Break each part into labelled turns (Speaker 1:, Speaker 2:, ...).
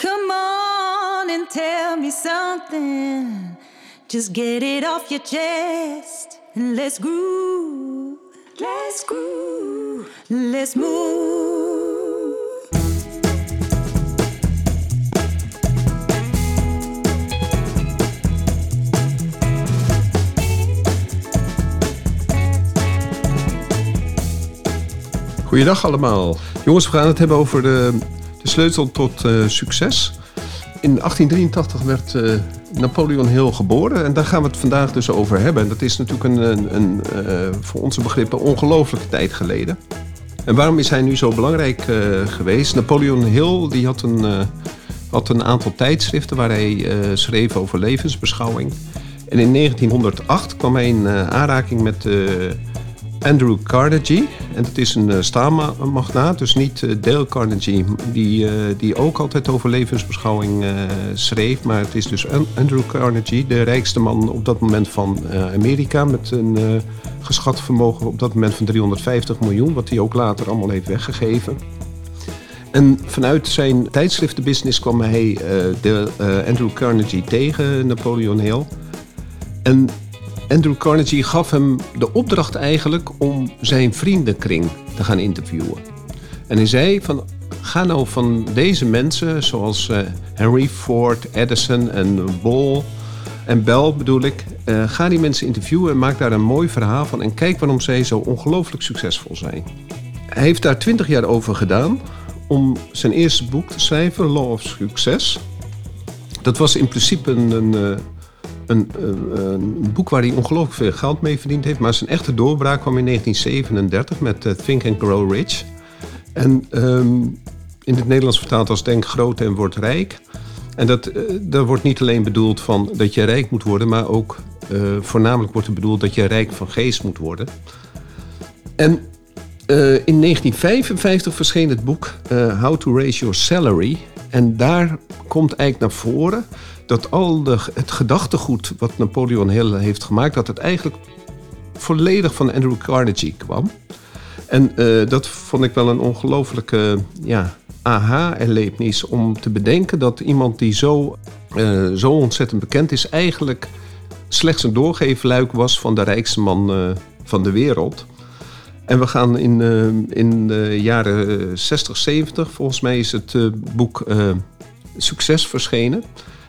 Speaker 1: Come on and tell me something. Just get it off your chest and let's groove. Let's groove. Let's move.
Speaker 2: Goeiedag allemaal. Jongens, we gaan het hebben over de, de sleutel tot eh, succes. In 1883 werd eh, Napoleon Hill geboren en daar gaan we het vandaag dus over hebben. En dat is natuurlijk een, een, een eh, voor onze begrippen ongelooflijke tijd geleden. En waarom is hij nu zo belangrijk geweest? Napoleon Hill die had, een, had een aantal tijdschriften waar hij schreef over levensbeschouwing. En in 1908 kwam hij in aanraking met Andrew Carnegie. En dat is een uh, staalmagnaat, dus niet uh, Dale Carnegie, die, uh, die ook altijd over levensbeschouwing schreef. Maar het is dus Andrew Carnegie, de rijkste man op dat moment van Amerika. Met een geschat vermogen op dat moment van 350 miljoen, wat hij ook later allemaal heeft weggegeven. En vanuit zijn tijdschriftenbusiness kwam hij de, Andrew Carnegie tegen, Napoleon Hill. En Andrew Carnegie gaf hem de opdracht eigenlijk om zijn vriendenkring te gaan interviewen. En hij zei van, ga nou van deze mensen, zoals uh, Henry Ford, Edison en Ball en Bell bedoel ik, uh, ga die mensen interviewen en maak daar een mooi verhaal van en kijk waarom zij zo ongelooflijk succesvol zijn. Hij heeft daar twintig jaar over gedaan om zijn eerste boek te schrijven, Law of Success. Dat was in principe een, een eh, een, een, boek waar hij ongelooflijk veel geld mee verdiend heeft. Maar zijn echte doorbraak kwam in 1937 met uh, Think and Grow Rich. En ehm, in het Nederlands vertaald als Denk groot en word rijk. En dat, uh, wordt niet alleen bedoeld van dat je rijk moet worden, maar ook voornamelijk wordt er bedoeld dat je rijk van geest moet worden. En in 1955 verscheen het boek How to Raise Your Salary. En daar komt eigenlijk naar voren dat al het gedachtegoed wat Napoleon Hill heeft gemaakt, dat het eigenlijk volledig van Andrew Carnegie kwam. En uh, dat vond ik wel een ongelofelijke ja, aha-erlevenis om te bedenken dat iemand die zo, uh, zo ontzettend bekend is, eigenlijk slechts een doorgeefluik was van de rijkste man uh, van de wereld. En we gaan in, in de jaren 60, 70, volgens mij is het boek Succes verschenen.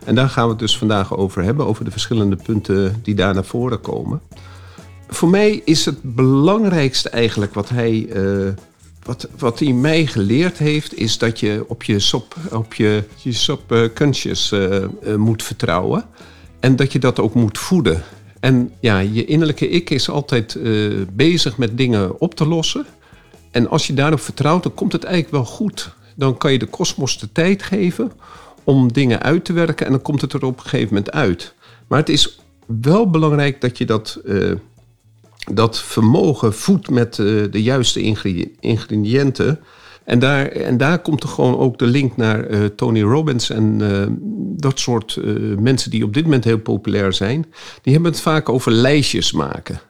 Speaker 2: En daar gaan we het dus vandaag over hebben, over de verschillende punten die daar naar voren komen. Voor mij is het belangrijkste eigenlijk wat hij, uh, wat, wat hij mij geleerd heeft, is dat je op je sop, op je, je uh, kunstjes uh, moet vertrouwen. En dat je dat ook moet voeden. En ja, je innerlijke ik is altijd bezig met dingen op te lossen. En als je daarop vertrouwt, dan komt het eigenlijk wel goed. Dan kan je de kosmos de tijd geven om dingen uit te werken en dan komt het er op een gegeven moment uit. Maar het is wel belangrijk dat je dat, uh, dat vermogen voedt met uh, de juiste ingrediënten. En daar, en daar komt er gewoon ook de link naar uh, Tony Robbins en dat soort mensen die op dit moment heel populair zijn. Die hebben het vaak over lijstjes maken.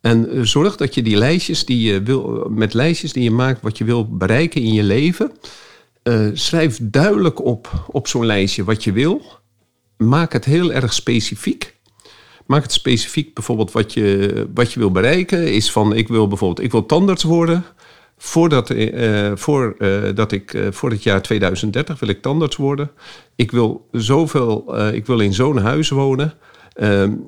Speaker 2: En zorg dat je die lijstjes die je wil, met lijstjes die je maakt, wat je wil bereiken in je leven. Uh, schrijf duidelijk op op zo'n lijstje wat je wil. Maak het heel erg specifiek. Maak het specifiek bijvoorbeeld wat je, wat je wil bereiken. Is van ik wil bijvoorbeeld ik wil tandarts worden. Voordat, uh, voor, uh, dat ik, voor het jaar 2030 wil ik tandarts worden. Ik wil, zoveel, ik wil in zo'n huis wonen.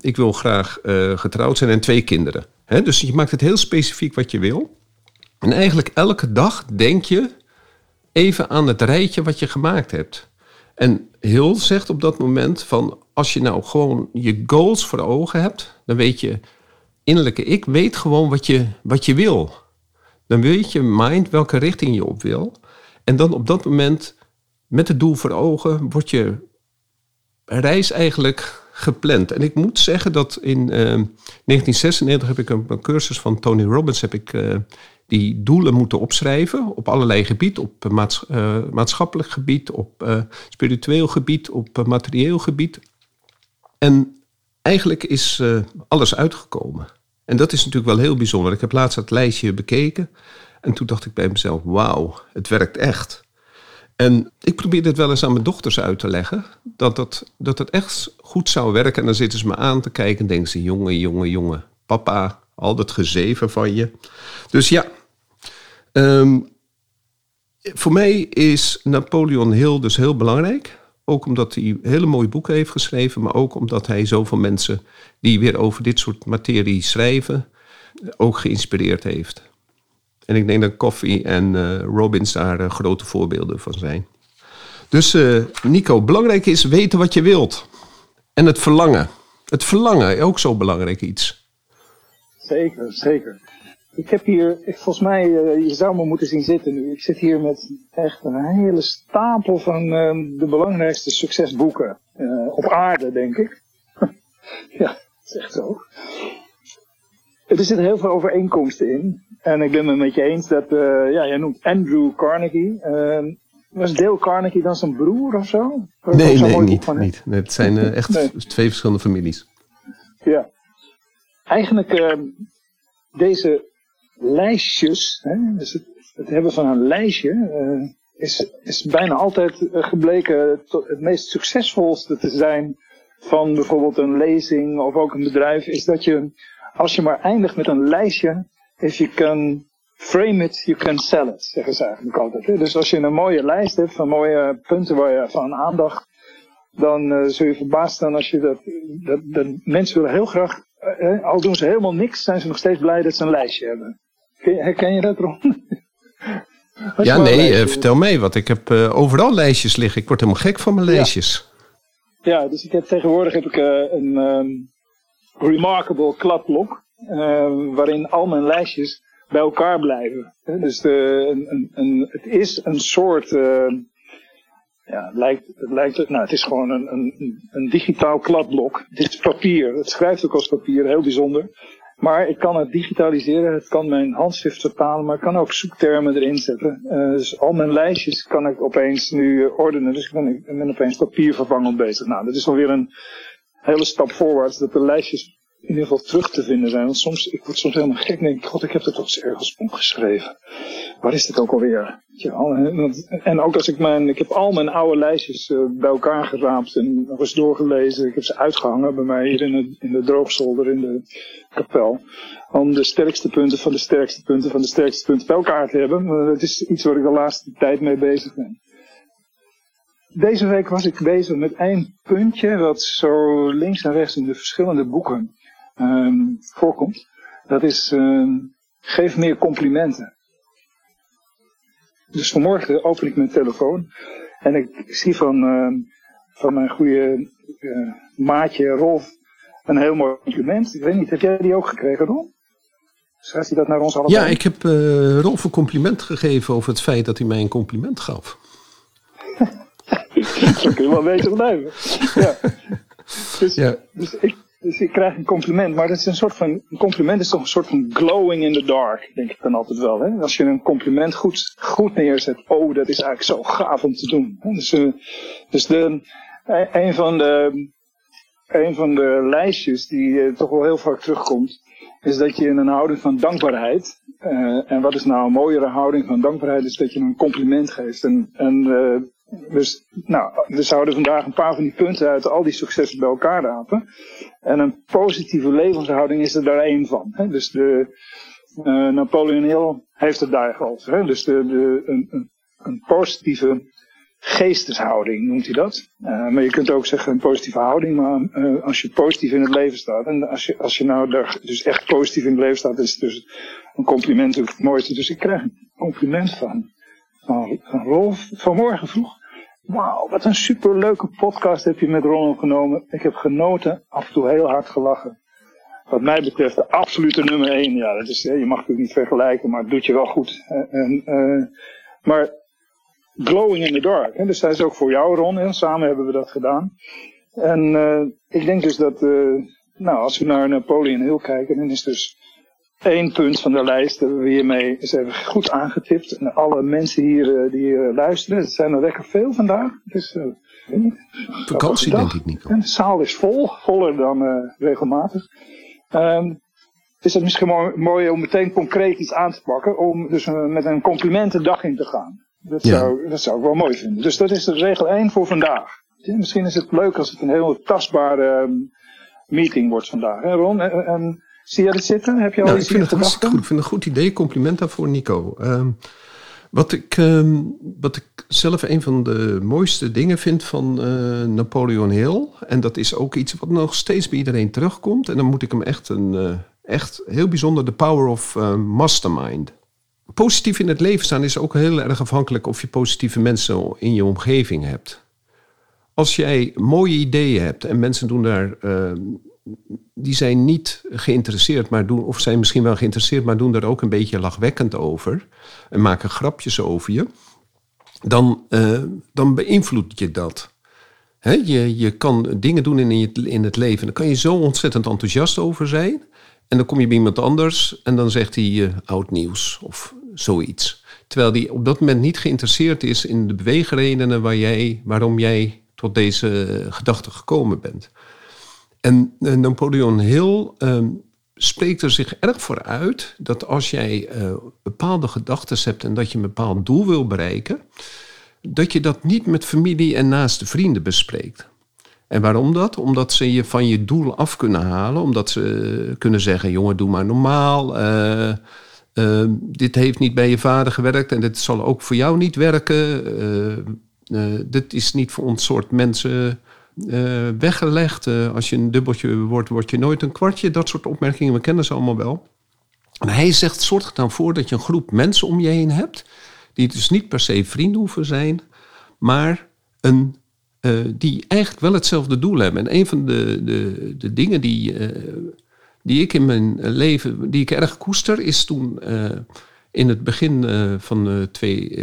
Speaker 2: Ik wil graag getrouwd zijn en twee kinderen. He, dus je maakt het heel specifiek wat je wil. En eigenlijk elke dag denk je even aan het rijtje wat je gemaakt hebt. En Hill zegt op dat moment van als je nou gewoon je goals voor ogen hebt, dan weet je, innerlijke ik weet gewoon wat je, wat je wil. Dan weet je mind welke richting je op wil. En dan op dat moment, met het doel voor ogen, wordt je reis eigenlijk gepland. En ik moet zeggen dat in eh, 1996 heb ik een, cursus van Tony Robbins heb ik, uh, die doelen moeten opschrijven op allerlei gebieden, op uh, maatschappelijk gebied, op uh, spiritueel gebied, op materieel gebied. En eigenlijk is alles uitgekomen. En dat is natuurlijk wel heel bijzonder. Ik heb laatst dat lijstje bekeken en toen dacht ik bij mezelf, wauw, het werkt echt. En ik probeer dit wel eens aan mijn dochters uit te leggen. Dat het, dat het echt goed zou werken. En dan zitten ze me aan te kijken en denken ze... jongen, jongen, jongen, papa, al dat gezeven van je. Dus ja, ehm, voor mij is Napoleon Hill dus heel belangrijk. Ook omdat hij hele mooie boeken heeft geschreven, maar ook omdat hij zoveel mensen die weer over dit soort materie schrijven, ook geïnspireerd heeft. En ik denk dat Coffee en uh, Robbins daar uh, grote voorbeelden van zijn. Dus uh, Nico, belangrijk is weten wat je wilt. En het verlangen. Het verlangen, ook zo belangrijk iets.
Speaker 3: Zeker, zeker. Ik heb hier, volgens mij, uh, je zou me moeten zien zitten nu. Ik zit hier met echt een hele stapel van uh, de belangrijkste succesboeken uh, op aarde, denk ik. ja, dat is echt zo. Er zitten heel veel overeenkomsten in. En ik ben het met je eens dat, ja, jij noemt Andrew Carnegie. Ehm, was Dale Carnegie dan zijn broer of zo?
Speaker 2: Nee, nee, niet. niet. Nee, het zijn echt nee. twee verschillende families.
Speaker 3: Ja. Eigenlijk, ehm, deze lijstjes, hè, dus het, hebben van een lijstje, uh, is, is bijna altijd gebleken tot het meest succesvolste te zijn van bijvoorbeeld een lezing of ook een bedrijf, is dat je, als je maar eindigt met een lijstje, if you can frame it, you can sell it, zeggen ze eigenlijk altijd. Dus als je een mooie lijst hebt van mooie punten waar je van aandacht, dan uh, zul je verbaasd staan als je dat, mensen willen heel graag, al doen ze helemaal niks, zijn ze nog steeds blij dat ze een lijstje hebben. Herken je dat, Ron?
Speaker 2: ja, nee, uh, vertel mee, want ik heb uh, overal lijstjes liggen. Ik word helemaal gek van mijn lijstjes.
Speaker 3: Ja, ja dus ik heb, tegenwoordig heb ik uh, een um, remarkable kladblok, waarin al mijn lijstjes bij elkaar blijven. Dus de, een, een, een, het is een soort, ja, het lijkt, het lijkt, nou, het is gewoon een, een, een digitaal kladblok. Het is papier, het schrijft ook als papier, heel bijzonder. Maar ik kan het digitaliseren, het kan mijn handschrift vertalen, maar ik kan ook zoektermen erin zetten. Uh, dus al mijn lijstjes kan ik opeens nu ordenen. Dus ik ben, ik ben opeens papiervervangend bezig. Nou, dat is alweer een hele stap voorwaarts, dat de lijstjes in ieder geval terug te vinden zijn. Want soms, ik word soms helemaal gek. denk ik, god, ik heb dat toch eens ergens opgeschreven. Waar is dit ook alweer? En ook als ik mijn, ik heb al mijn oude lijstjes uh, bij elkaar geraapt en nog eens doorgelezen. Ik heb ze uitgehangen bij mij hier in de, in de droogzolder in de kapel. Om de sterkste punten van de sterkste punten van de sterkste punten bij elkaar te hebben. Dat is iets waar ik de laatste tijd mee bezig ben. Deze week was ik bezig met één puntje wat zo links en rechts in de verschillende boeken um, voorkomt. Dat is um, geef meer complimenten. Dus vanmorgen open ik mijn telefoon en ik zie van, uh, van mijn goede uh, maatje Rolf een heel mooi compliment. Ik weet niet, heb jij die ook gekregen, Rolf? Schrijft hij dat naar ons allemaal?
Speaker 2: Ja, ik heb uh, Rolf een compliment gegeven over het feit dat hij mij een compliment gaf.
Speaker 3: Zo kun je wel bezig blijven. Ja. Dus, ja. dus ik, dus ik krijg een compliment, maar dat is een soort van, een compliment is toch een soort van glowing in the dark, denk ik dan altijd wel. Hè? Als je een compliment goed, goed neerzet, oh, dat is eigenlijk zo gaaf om te doen. Dus, uh, dus de, een van de, een van de lijstjes die uh, toch wel heel vaak terugkomt, is dat je in een houding van dankbaarheid, uh, en wat is nou een mooiere houding van dankbaarheid, is dat je een compliment geeft. En, en dus, nou, we zouden vandaag een paar van die punten uit al die successen bij elkaar rapen. En een positieve levenshouding is er daar één van. Hè? Dus de, uh, Napoleon Hill heeft het daar over. Hè? Dus de, de, een, een, positieve geesteshouding noemt hij dat. Uh, maar je kunt ook zeggen een positieve houding. Maar uh, als je positief in het leven staat. En als je, als je nou daar dus echt positief in het leven staat. Is het dus een compliment het mooiste. Dus ik krijg een compliment van, van, van Rolf vanmorgen vroeg. Wauw, wat een superleuke podcast heb je met Ron opgenomen. Ik heb genoten, af en toe heel hard gelachen. Wat mij betreft de absolute nummer 1. Ja, dat is, je mag natuurlijk niet vergelijken, maar het doet je wel goed. En, uh, maar Glowing in the Dark, dus dat is ook voor jou Ron. Hè, samen hebben we dat gedaan. En ik denk dus dat, nou, als we naar Napoleon Hill kijken, dan is dus Eén punt van de lijst hebben we hiermee eens even goed aangetipt. En alle mensen hier uh, die uh, luisteren, het zijn er lekker veel vandaag. Het is
Speaker 2: vakantie denk ik niet.
Speaker 3: De zaal is vol, voller dan regelmatig. Um, is het misschien mooi, mooi, om meteen concreet iets aan te pakken, om dus met een compliment de dag in te gaan. Dat, zou, dat zou ik wel mooi vinden. Dus dat is de regel 1 voor vandaag. Misschien is het leuk als het een heel tastbare ehm, meeting wordt vandaag. Hè Ron? En, zie jij dit zitten? Heb je al
Speaker 2: nou,
Speaker 3: iets
Speaker 2: ik vind het goed. Ik vind het een goed idee. Compliment daarvoor, Nico. Ehm, wat, ik, uh, wat ik zelf een van de mooiste dingen vind van uh, Napoleon Hill... en dat is ook iets wat nog steeds bij iedereen terugkomt... en dan moet ik hem echt, een, uh, echt heel bijzonder... The Power of uh, Mastermind. Positief in het leven staan is ook heel erg afhankelijk... of je positieve mensen in je omgeving hebt. Als jij mooie ideeën hebt en mensen doen daar die zijn niet geïnteresseerd, maar doen, of zijn misschien wel geïnteresseerd, maar doen daar ook een beetje lachwekkend over en maken grapjes over je, dan, uh, dan beïnvloed je dat. je, je kan dingen doen in, je, in het leven. Daar kan je zo ontzettend enthousiast over zijn. En dan kom je bij iemand anders en dan zegt hij uh, oud nieuws of zoiets. Terwijl die op dat moment niet geïnteresseerd is in de beweegredenen waar jij, waarom jij tot deze gedachte gekomen bent. En uh, Napoleon Hill uh, spreekt er zich erg voor uit dat als jij uh, bepaalde gedachten hebt en dat je een bepaald doel wil bereiken, dat je dat niet met familie en naaste vrienden bespreekt. En waarom dat? Omdat ze je van je doel af kunnen halen, omdat ze kunnen zeggen: jongen, doe maar normaal. Uh, dit heeft niet bij je vader gewerkt en dit zal ook voor jou niet werken. dit is niet voor ons soort mensen uh, weggelegd. Uh, als je een dubbeltje wordt, word je nooit een kwartje. Dat soort opmerkingen, we kennen ze allemaal wel. En hij zegt, zorg er dan voor dat je een groep mensen om je heen hebt... die dus niet per se vrienden hoeven zijn... maar een, uh, die eigenlijk wel hetzelfde doel hebben. En een van de, de, de dingen die, die ik in mijn leven... die ik erg koester, is toen in het begin van twee...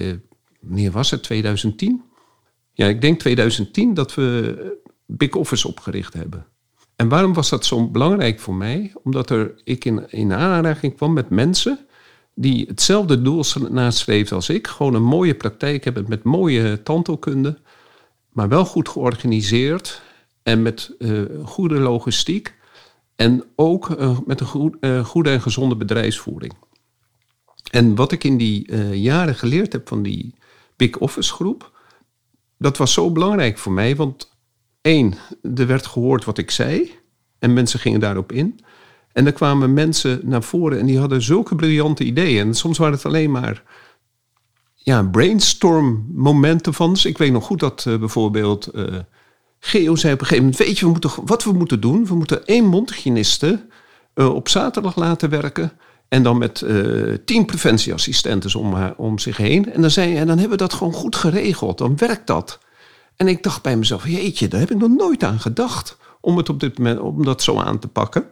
Speaker 2: wanneer was het? 2010? Ja, ik denk 2010 dat we Big Office opgericht hebben. En waarom was dat zo belangrijk voor mij? Omdat er, ik in, in aanraking kwam met mensen die hetzelfde doel nastreefden als ik. Gewoon een mooie praktijk hebben met mooie tandheelkunde, maar wel goed georganiseerd en met uh, goede logistiek. En ook uh, met een goed, goede en gezonde bedrijfsvoering. En wat ik in die jaren geleerd heb van die Big Office groep, dat was zo belangrijk voor mij, want één, er werd gehoord wat ik zei en mensen gingen daarop in. En er kwamen mensen naar voren en die hadden zulke briljante ideeën. En soms waren het alleen maar ja, brainstorm momenten van ze. Ik weet nog goed dat uh, bijvoorbeeld uh, Geo zei op een gegeven moment... weet je we moeten, wat we moeten doen? We moeten één mondhygiëniste uh, op zaterdag laten werken... En dan met uh, tien preventieassistenten om, om zich heen. En dan, zei, en dan hebben we dat gewoon goed geregeld. Dan werkt dat. En ik dacht bij mezelf, jeetje, daar heb ik nog nooit aan gedacht. Om, het op dit moment, om dat zo aan te pakken.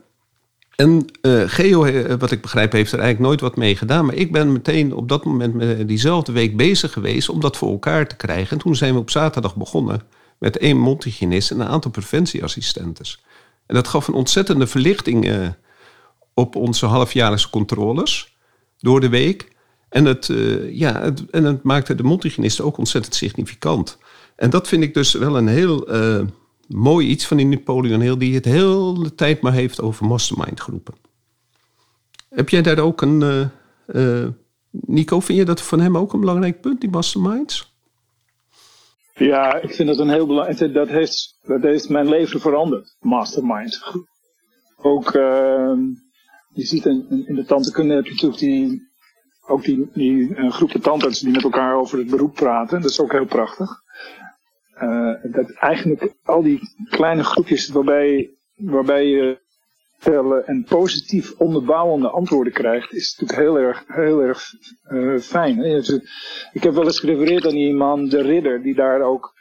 Speaker 2: En uh, Geo, eh, wat ik begrijp, heeft er eigenlijk nooit wat mee gedaan. Maar ik ben meteen op dat moment met diezelfde week bezig geweest om dat voor elkaar te krijgen. En toen zijn we op zaterdag begonnen met één mondhygiënist en een aantal preventieassistentes. En dat gaf een ontzettende verlichting op onze halfjaarlijkse controles door de week. En het, uh, ja, en het maakte de mondhygiënisten ook ontzettend significant. En dat vind ik dus wel een heel uh, mooi iets van die Napoleon Hill, die het heel de tijd maar heeft over mastermind groepen. Heb jij daar ook een. Uh, Nico, vind je dat van hem ook een belangrijk punt, die masterminds?
Speaker 3: Ja, ik vind dat een heel belangrijk. Dat heeft, dat heeft mijn leven veranderd, mastermind. Ook je ziet in, in de tantekunde heb je natuurlijk die, ook die, die uh, groepen tandartsen die met elkaar over het beroep praten. Dat is ook heel prachtig. Uh, dat eigenlijk al die kleine groepjes waarbij, waarbij je stellen en positief onderbouwende antwoorden krijgt, is natuurlijk heel erg, heel erg uh, fijn. Ik heb wel eens gerefereerd aan die man, de ridder, die daar ook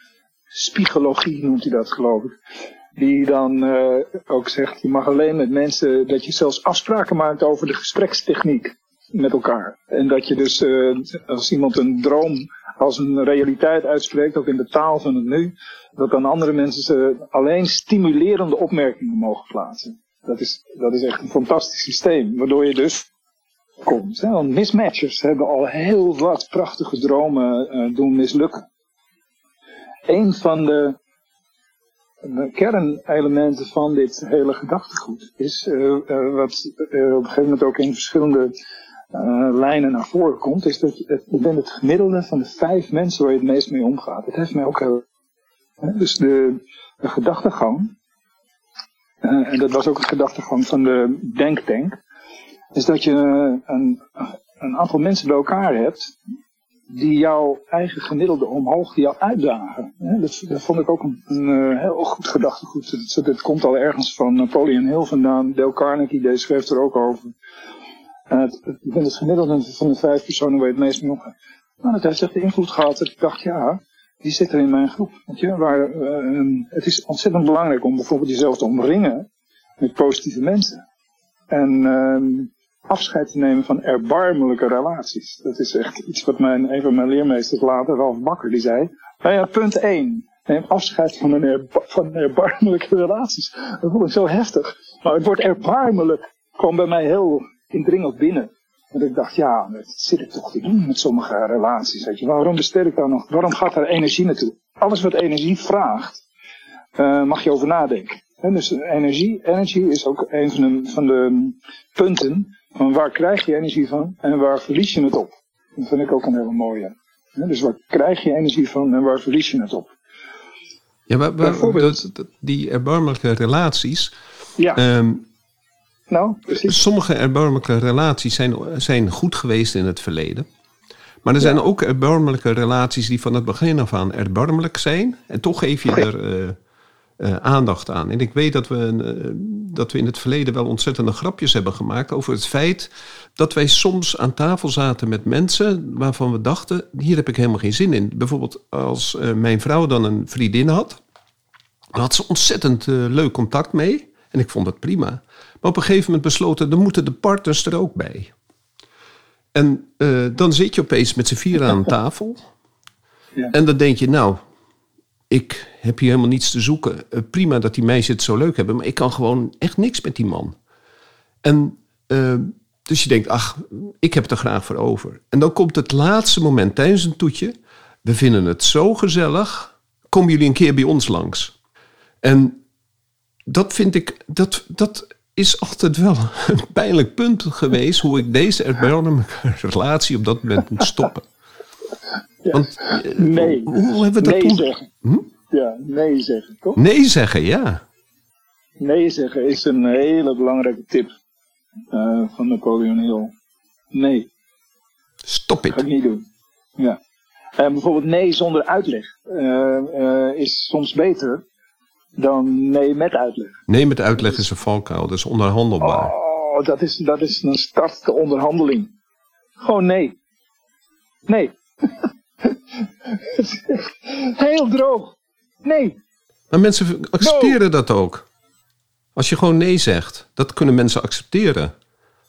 Speaker 3: spiegologie noemt hij dat geloof ik die dan uh, ook zegt, je mag alleen met mensen, dat je zelfs afspraken maakt over de gesprekstechniek met elkaar. En dat je dus, uh, als iemand een droom als een realiteit uitspreekt, ook in de taal van het nu, dat dan andere mensen alleen stimulerende opmerkingen mogen plaatsen. Dat is, dat is echt een fantastisch systeem, waardoor je dus komt. Hè? Want mismatchers hebben al heel wat prachtige dromen uh, doen mislukken. Een van de de kernelementen van dit hele gedachtegoed is uh, uh, wat uh, op een gegeven moment ook in verschillende lijnen naar voren komt, is dat je, je bent het gemiddelde van de vijf mensen waar je het meest mee omgaat. Dat heeft mij ook heel. Dus de, gedachtegang, en dat was ook het gedachtegang van de denktank, is dat je een, een aantal mensen bij elkaar hebt die jouw eigen gemiddelde omhoog, die jou uitdagen. Dat, vond ik ook een, eh, heel goed gedachtegoed. Dat, komt al ergens van Napoleon Hill vandaan. Dale Carnegie deze schreef er ook over. Het, ik ben het gemiddelde van de vijf personen waar je het meest mee omgaat. Nou, dat heeft echt de invloed gehad dat ik dacht, ja, die zit er in mijn groep. Weet je, waar, uh, het is ontzettend belangrijk om bijvoorbeeld jezelf te omringen met positieve mensen. En uh, afscheid te nemen van erbarmelijke relaties. Dat is echt iets wat mijn, een van mijn leermeesters later, Ralf Bakker, die zei. Nou ja, punt 1. Neem afscheid van, een van erbarmelijke relaties. Dat vond ik zo heftig. Maar het woord erbarmelijk kwam bij mij heel indringend binnen. En ik dacht, ja, dat zit ik toch te doen met sommige relaties. Weet je. Waarom bestel ik daar nog? Waarom gaat daar energie naartoe? Alles wat energie vraagt, uh, mag je over nadenken. En dus energie, energy is ook een van van de punten van waar krijg je energie van en waar verlies je het op? Dat vind ik ook een hele mooie. Dus waar krijg je energie van en waar verlies je het op?
Speaker 2: Ja, maar, dat, die erbarmelijke relaties.
Speaker 3: Ja. Um, nou, precies.
Speaker 2: Sommige erbarmelijke relaties zijn, zijn goed geweest in het verleden. Maar er zijn ook erbarmelijke relaties die van het begin af aan erbarmelijk zijn. En toch geef je er uh, uh, aandacht aan. En ik weet dat we, uh, dat we in het verleden wel ontzettende grapjes hebben gemaakt over het feit dat wij soms aan tafel zaten met mensen waarvan we dachten: hier heb ik helemaal geen zin in. Bijvoorbeeld als uh, mijn vrouw dan een vriendin had, dan had ze ontzettend leuk contact mee. En ik vond het prima. Maar op een gegeven moment besloten, dan moeten de partners er ook bij. En dan zit je opeens met z'n vier aan tafel. Ja. En dan denk je, nou, ik heb hier helemaal niets te zoeken. Uh, prima dat die meisjes het zo leuk hebben, maar ik kan gewoon echt niks met die man. En uh, dus je denkt, ach, ik heb het er graag voor over. En dan komt het laatste moment tijdens een toetje. We vinden het zo gezellig. Komen jullie een keer bij ons langs? En dat vind ik, dat, dat is altijd wel een pijnlijk punt geweest. Hoe ik deze erbarmelijke relatie op dat moment moet stoppen.
Speaker 3: Want, nee.
Speaker 2: Hoe, hebben we dat
Speaker 3: nee? Zeggen. Hm? Ja, nee zeggen, toch?
Speaker 2: Nee zeggen, ja.
Speaker 3: Nee zeggen is een hele belangrijke tip uh, van Napoleon Hill. Nee.
Speaker 2: Stop het.
Speaker 3: Ga ik niet doen. Ja. En bijvoorbeeld nee zonder uitleg uh, uh, is soms beter dan nee met uitleg.
Speaker 2: Nee met uitleg is een valkuil, dat is onderhandelbaar.
Speaker 3: Oh, dat is, dat is een start de onderhandeling. Gewoon nee. Nee. Heel droog. Nee.
Speaker 2: Maar mensen accepteren dat ook. Als je gewoon nee zegt, dat kunnen mensen accepteren.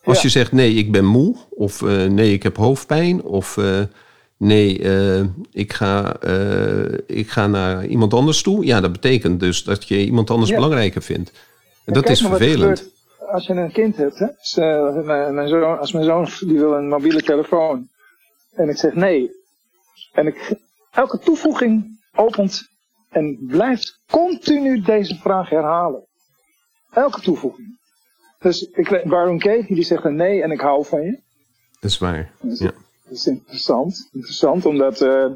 Speaker 2: Als je zegt nee, ik ben moe, of uh, nee, ik heb hoofdpijn, of uh, nee, uh, ik, ga, ik ga naar iemand anders toe. Ja, dat betekent dus dat je iemand anders ja. belangrijker vindt. En dat is vervelend.
Speaker 3: Als je een kind hebt, hè? Dus, mijn, mijn zoon, als mijn zoon die wil een mobiele telefoon en ik zeg nee, en ik, elke toevoeging opent en blijft continu deze vraag herhalen. Elke toevoeging. Dus ik, Baron Katie die zegt nee en ik hou van je.
Speaker 2: Dat is waar.
Speaker 3: Dat is,
Speaker 2: ja.
Speaker 3: dat is interessant. Interessant omdat uh,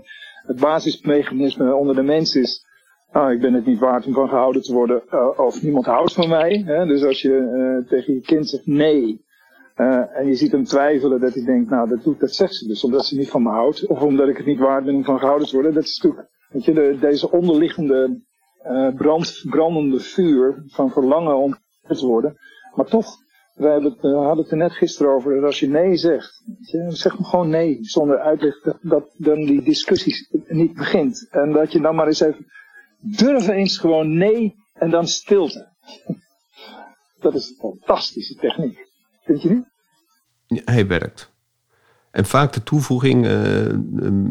Speaker 3: het basismechanisme onder de mens is. Nou, ik ben het niet waard om van gehouden te worden. Uh, of niemand houdt van mij. Hè? Dus als je uh, tegen je kind zegt nee. Uh, en je ziet hem twijfelen dat hij denkt, nou dat doet dat zegt ze dus omdat ze niet van me houdt. Of omdat ik het niet waard ben om van gehouden te worden. Dat is natuurlijk, weet je, de, deze onderliggende uh, brand, brandende vuur van verlangen om te worden. Maar toch, we hebben het, uh, hadden het er net gisteren over, dat als je nee zegt, zeg maar gewoon nee, zonder uitleg, dat, dat dan die discussies niet begint. En dat je dan maar eens even, durf eens gewoon nee en dan stilte. dat is een fantastische techniek. Vind je niet?
Speaker 2: Hij werkt. En vaak de toevoeging, uh,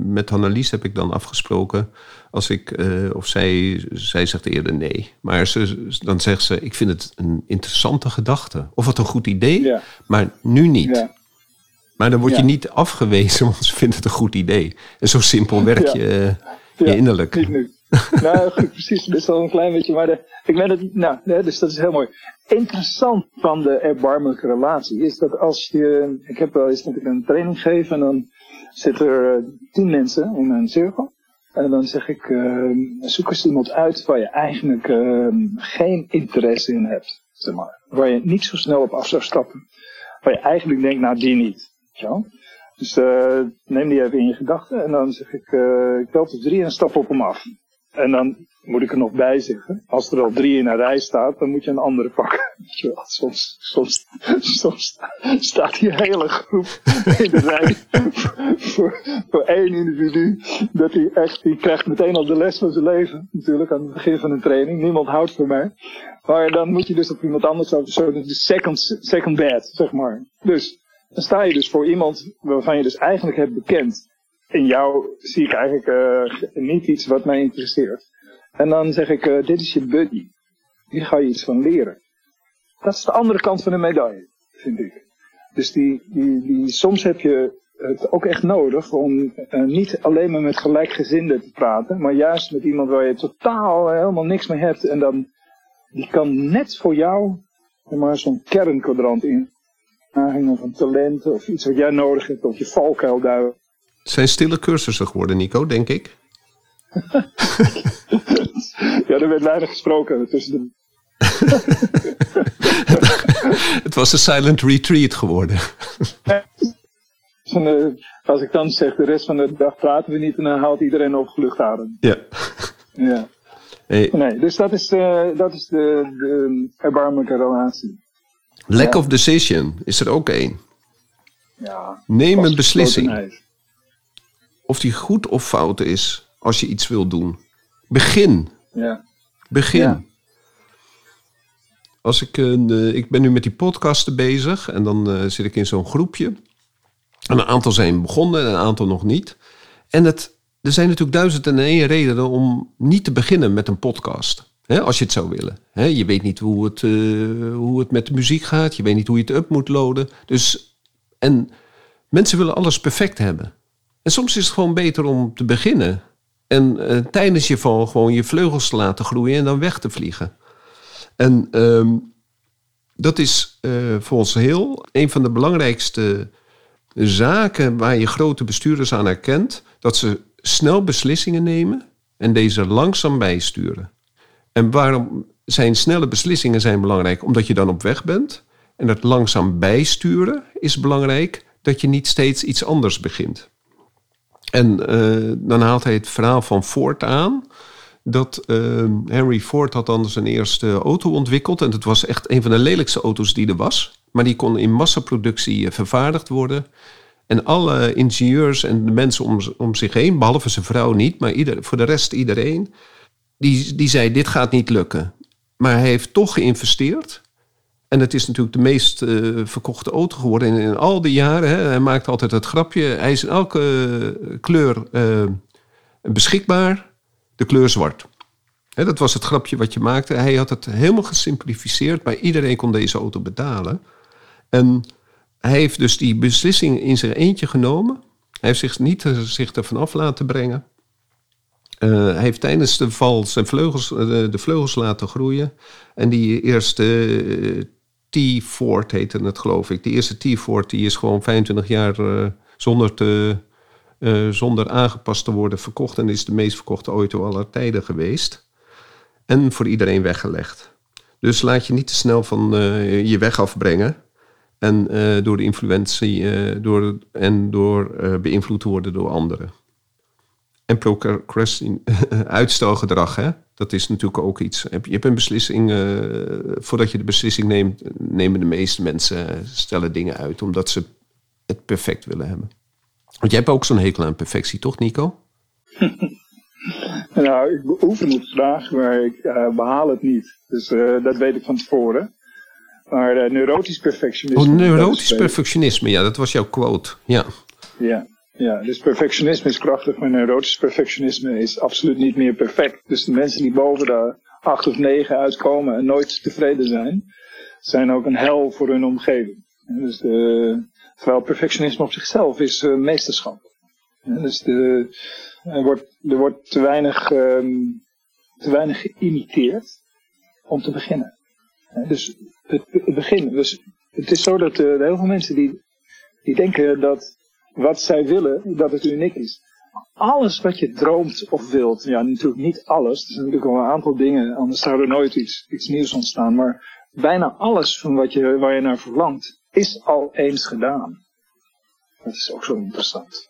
Speaker 2: met Annelies heb ik dan afgesproken, als ik, uh, of zij, zij zegt eerder nee. Maar ze, dan zegt ze, ik vind het een interessante gedachte. Of wat een goed idee,
Speaker 3: ja.
Speaker 2: maar nu niet.
Speaker 3: Ja.
Speaker 2: Maar dan word je
Speaker 3: Ja.
Speaker 2: niet afgewezen, want ze vindt het een goed idee. En zo simpel werk je, uh, je innerlijk.
Speaker 3: Niet nu. nou goed, precies. Is al een klein beetje, maar ik ben het, nou, dus dat is heel mooi. Interessant van de erbarmelijke relatie is dat als je, ik heb wel eens ik een training geef en dan zitten er eh, tien mensen in een cirkel. En dan zeg ik, uh, zoek eens iemand uit waar je eigenlijk uh, geen interesse in hebt. Zeg maar. Waar je niet zo snel op af zou stappen. Waar je eigenlijk denkt, nou die niet. Ja? Dus uh, neem die even in je gedachten en dan zeg ik, ik tel tot drie en stap op hem af. En dan moet ik er nog bij zeggen, als er al drie in een rij staat, dan moet je een andere pakken. Soms, soms, soms staat die hele groep in de rij voor, één individu. Dat hij echt, die krijgt meteen al de les van zijn leven. Natuurlijk aan het begin van een training. Niemand houdt van mij. Maar dan moet je dus op iemand anders over, zo de second, second bed, zeg maar. Dus, dan sta je dus voor iemand waarvan je dus eigenlijk hebt bekend. In jou zie ik eigenlijk uh, niet iets wat mij interesseert. En dan zeg ik, uh, dit is je buddy. Hier ga je iets van leren. Dat is de andere kant van de medaille, vind ik. Dus die, die, die, soms heb je het ook echt nodig om uh, niet alleen maar met gelijkgezinden te praten, maar juist met iemand waar je totaal helemaal niks mee hebt. En dan, die kan net voor jou maar zo'n kernkwadrant in of een talent of iets wat jij nodig hebt of je valkuil duiken.
Speaker 2: Het zijn stille cursussen geworden, Nico, denk ik.
Speaker 3: ja, er werd weinig gesproken tussen de.
Speaker 2: het was een silent retreat geworden.
Speaker 3: als ik dan zeg, de rest van de dag praten we niet en dan haalt iedereen opgelucht adem.
Speaker 2: Ja.
Speaker 3: ja. Hey. Nee, dus dat is, uh, dat is de, de erbarmelijke relatie.
Speaker 2: Lack of decision is er ook één.
Speaker 3: Ja,
Speaker 2: Neem een beslissing. Of die goed of fout is als je iets wil doen. Begin.
Speaker 3: Ja.
Speaker 2: Begin. Ja. Als ik, uh, ik ben nu met die podcasten bezig en dan uh, zit ik in zo'n groepje. En een aantal zijn begonnen en een aantal nog niet. En het, er zijn natuurlijk duizend en één redenen om niet te beginnen met een podcast. Hè, als je het zou willen. Hè, je weet niet hoe het, uh, hoe het met de muziek gaat. Je weet niet hoe je het up moet loaden. Dus, en mensen willen alles perfect hebben. En soms is het gewoon beter om te beginnen. En uh, tijdens je val gewoon je vleugels te laten groeien en dan weg te vliegen. En um, dat is uh, voor heel een van de belangrijkste zaken waar je grote bestuurders aan herkent. Dat ze snel beslissingen nemen en deze langzaam bijsturen. En waarom zijn snelle beslissingen zijn belangrijk? Omdat je dan op weg bent. En het langzaam bijsturen is belangrijk dat je niet steeds iets anders begint. En uh, dan haalt hij het verhaal van Ford aan. Dat uh, Henry Ford had dan zijn eerste auto ontwikkeld. En het was echt een van de lelijkste auto's die er was. Maar die kon in massaproductie uh, vervaardigd worden. En alle ingenieurs en de mensen om, om zich heen, behalve zijn vrouw niet, maar ieder, voor de rest iedereen, die, die zei: Dit gaat niet lukken. Maar hij heeft toch geïnvesteerd. En het is natuurlijk de meest uh, verkochte auto geworden in, al die jaren. Hè. Hij maakt altijd het grapje. Hij is in elke uh, kleur uh, beschikbaar. De kleur zwart. Hè, dat was het grapje wat je maakte. Hij had het helemaal gesimplificeerd. Maar iedereen kon deze auto betalen. En hij heeft dus die beslissing in zijn eentje genomen. Hij heeft zich niet zich ervan af laten brengen. Hij heeft tijdens de val zijn vleugels, de vleugels laten groeien. En die eerste T-Ford heette het, geloof ik. Die eerste T-Ford die is gewoon 25 jaar uh, zonder, te, uh, zonder aangepast te worden verkocht. En is de meest verkochte auto aller tijden geweest. En voor iedereen weggelegd. Dus laat je niet te snel van uh, je weg afbrengen. En door de influentie door, en door beïnvloed te worden door anderen. En procrastin, uitstelgedrag, hè? Dat is natuurlijk ook iets. Je hebt een beslissing, uh, voordat je de beslissing neemt, nemen de meeste mensen eh, stellen dingen uit omdat ze het perfect willen hebben. Want jij hebt ook zo'n hekel aan perfectie, toch, Nico?
Speaker 3: nou, ik beoefen het graag, maar ik uh, behaal het niet. Dus uh, dat weet ik van tevoren. Maar neurotisch perfectionisme.
Speaker 2: Oh, neurotisch perfectionisme, ja, dat was jouw quote. Ja.
Speaker 3: Ja, ja, dus perfectionisme is krachtig, maar neurotisch perfectionisme is absoluut niet meer perfect. Dus de mensen die boven de acht of negen uitkomen en nooit tevreden zijn, zijn ook een hel voor hun omgeving. dus de, terwijl perfectionisme op zichzelf is uh, meesterschap. dus de, Er wordt, er wordt te, weinig, ehm, te weinig geïmiteerd om te beginnen. Dus het, het begin. Dus het is zo dat uh, heel veel mensen die, die denken dat wat zij willen, dat het uniek is. Alles wat je droomt of wilt, ja natuurlijk niet alles, er zijn natuurlijk wel een aantal dingen, anders zou er nooit iets, iets nieuws ontstaan, maar bijna alles van wat je, waar je naar verlangt, is al eens gedaan. Dat is ook zo interessant.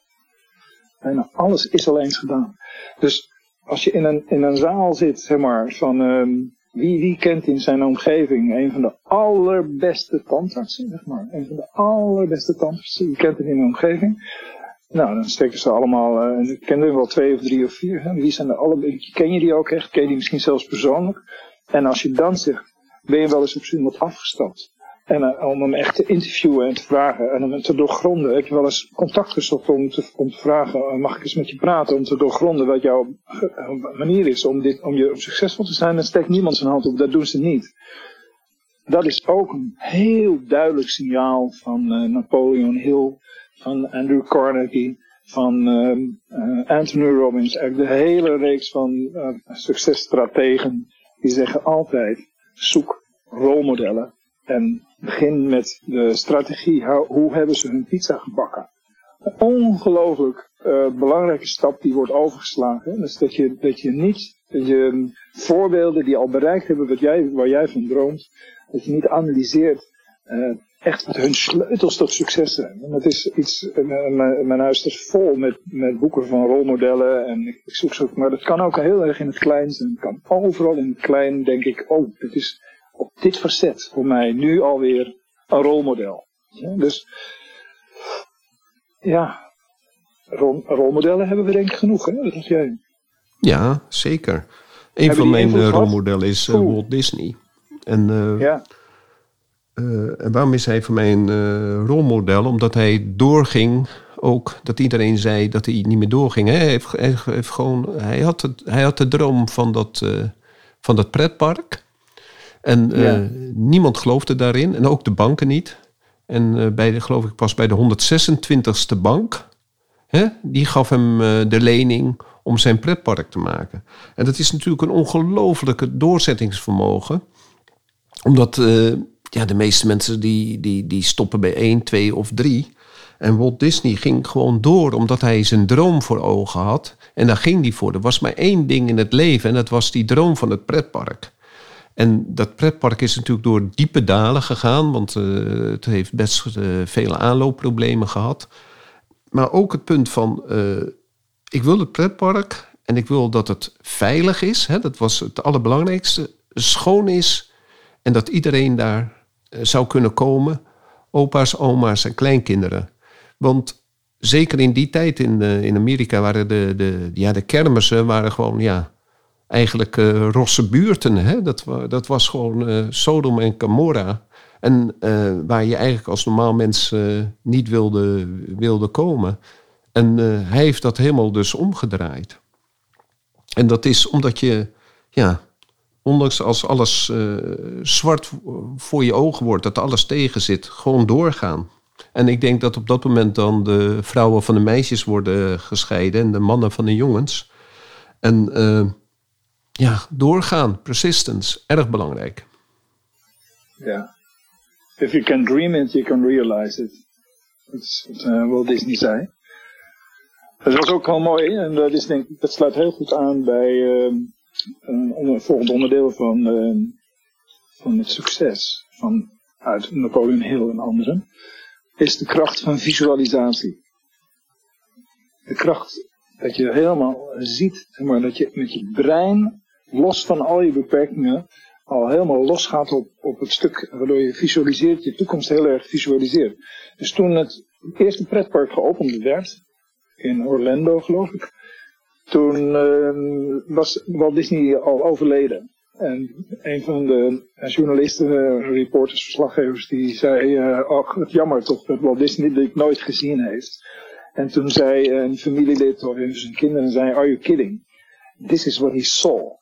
Speaker 3: Bijna alles is al eens gedaan. Dus als je in een, in een zaal zit, zeg maar, van um, wie, wie kent in zijn omgeving een van de allerbeste tandartsen, zeg maar. Een van de allerbeste tandartsen, wie kent het in de omgeving. Nou, dan steken ze allemaal, uh, ik ken er wel twee of drie of vier. Hè. Wie zijn de alle, ken je die ook echt? Ken je die misschien zelfs persoonlijk? En als je dan zegt, ben je wel eens op iemand afgestapt? En uh, om hem echt te interviewen en te vragen en hem te doorgronden. Heb je wel eens contact gezocht om te, om vragen, uh, mag ik eens met je praten? Om te doorgronden wat jouw uh, manier is om, dit, om je succesvol te zijn. Dan steekt niemand zijn hand op, dat doen ze niet. Dat is ook een heel duidelijk signaal van Napoleon Hill, van Andrew Carnegie, van Anthony Robbins. Eigenlijk de hele reeks van successtrategen. Die zeggen altijd, zoek rolmodellen en begin met de strategie. Hoe hebben ze hun pizza gebakken? Een ongelooflijk uh, belangrijke stap die wordt overgeslagen. Dus dat je, dat je niet, dat je voorbeelden die al bereikt hebben wat jij, waar jij van droomt, dat je niet analyseert uh, echt wat hun sleutels tot succes zijn. En dat is iets, uh, mijn, huis is vol met, met boeken van rolmodellen en ik, ik zoek ze maar dat kan ook heel erg in het klein zijn. Het kan overal in het klein, denk ik, oh, dit is op dit facet voor mij nu alweer een rolmodel. Ja, dus ja, rol, rolmodellen hebben we denk ik genoeg, hè? Dat jij.
Speaker 2: Ja, zeker. Een van mijn uh, rolmodellen is uh, Walt Disney. En, uh, ja. en waarom is hij voor mij een rolmodel? Omdat hij doorging ook dat iedereen zei dat hij niet meer doorging. Hij, heeft, hij, heeft gewoon, hij, had het, hij had de droom van dat, van dat pretpark. En uh, niemand geloofde daarin. En ook de banken niet. En uh, bij de, geloof ik pas bij de 126ste bank. Hè, die gaf hem uh, de lening om zijn pretpark te maken. En dat is natuurlijk een ongelofelijke doorzettingsvermogen. Omdat ja, de meeste mensen die, die, die stoppen bij 1, 2 of 3. En Walt Disney ging gewoon door omdat hij zijn droom voor ogen had. En daar ging hij voor. Er was maar één ding in het leven en dat was die droom van het pretpark. En dat pretpark is natuurlijk door diepe dalen gegaan, want uh, het heeft best uh, vele aanloopproblemen gehad. Maar ook het punt van, uh, ik wil het pretpark en ik wil dat het veilig is. Hè, dat was het allerbelangrijkste. Schoon is en dat iedereen daar zou kunnen komen. Opa's, oma's en kleinkinderen. Want zeker in die tijd in, in Amerika waren de, de, ja, de kermissen waren gewoon, ja, eigenlijk uh, rosse buurten. Hè? Dat, dat was gewoon uh, Sodom en Gomorra. En uh, waar je eigenlijk als normaal mens niet wilde, wilde komen. En hij heeft dat helemaal dus omgedraaid. En dat is omdat je, ja, ondanks als alles zwart voor je ogen wordt, dat alles tegen zit, gewoon doorgaan. En ik denk dat op dat moment dan de vrouwen van de meisjes worden gescheiden en de mannen van de jongens. En ja, doorgaan, persistence, erg belangrijk.
Speaker 3: Ja. If you can dream it, you can realize it. Dat is wat uh, Walt Disney zei. Dat was ook heel mooi en dat, is, denk, dat sluit heel goed aan bij uh, een volgende onderdeel van, uh, van het succes van, uit Napoleon Hill en anderen. Is de kracht van visualisatie. De kracht dat je helemaal ziet, maar, dat je met je brein los van al je beperkingen, al helemaal losgaat op, op het stuk waardoor je visualiseert, je toekomst heel erg visualiseert. Dus toen het eerste pretpark geopend werd, in Orlando geloof ik, toen uh, was Walt Disney al overleden. En een van de journalisten, reporters, verslaggevers, die zei, uh, oh, het jammer toch dat Walt Disney dit nooit gezien heeft. En toen zei een familielid of zijn kinderen, zei, are you kidding? This is what he saw.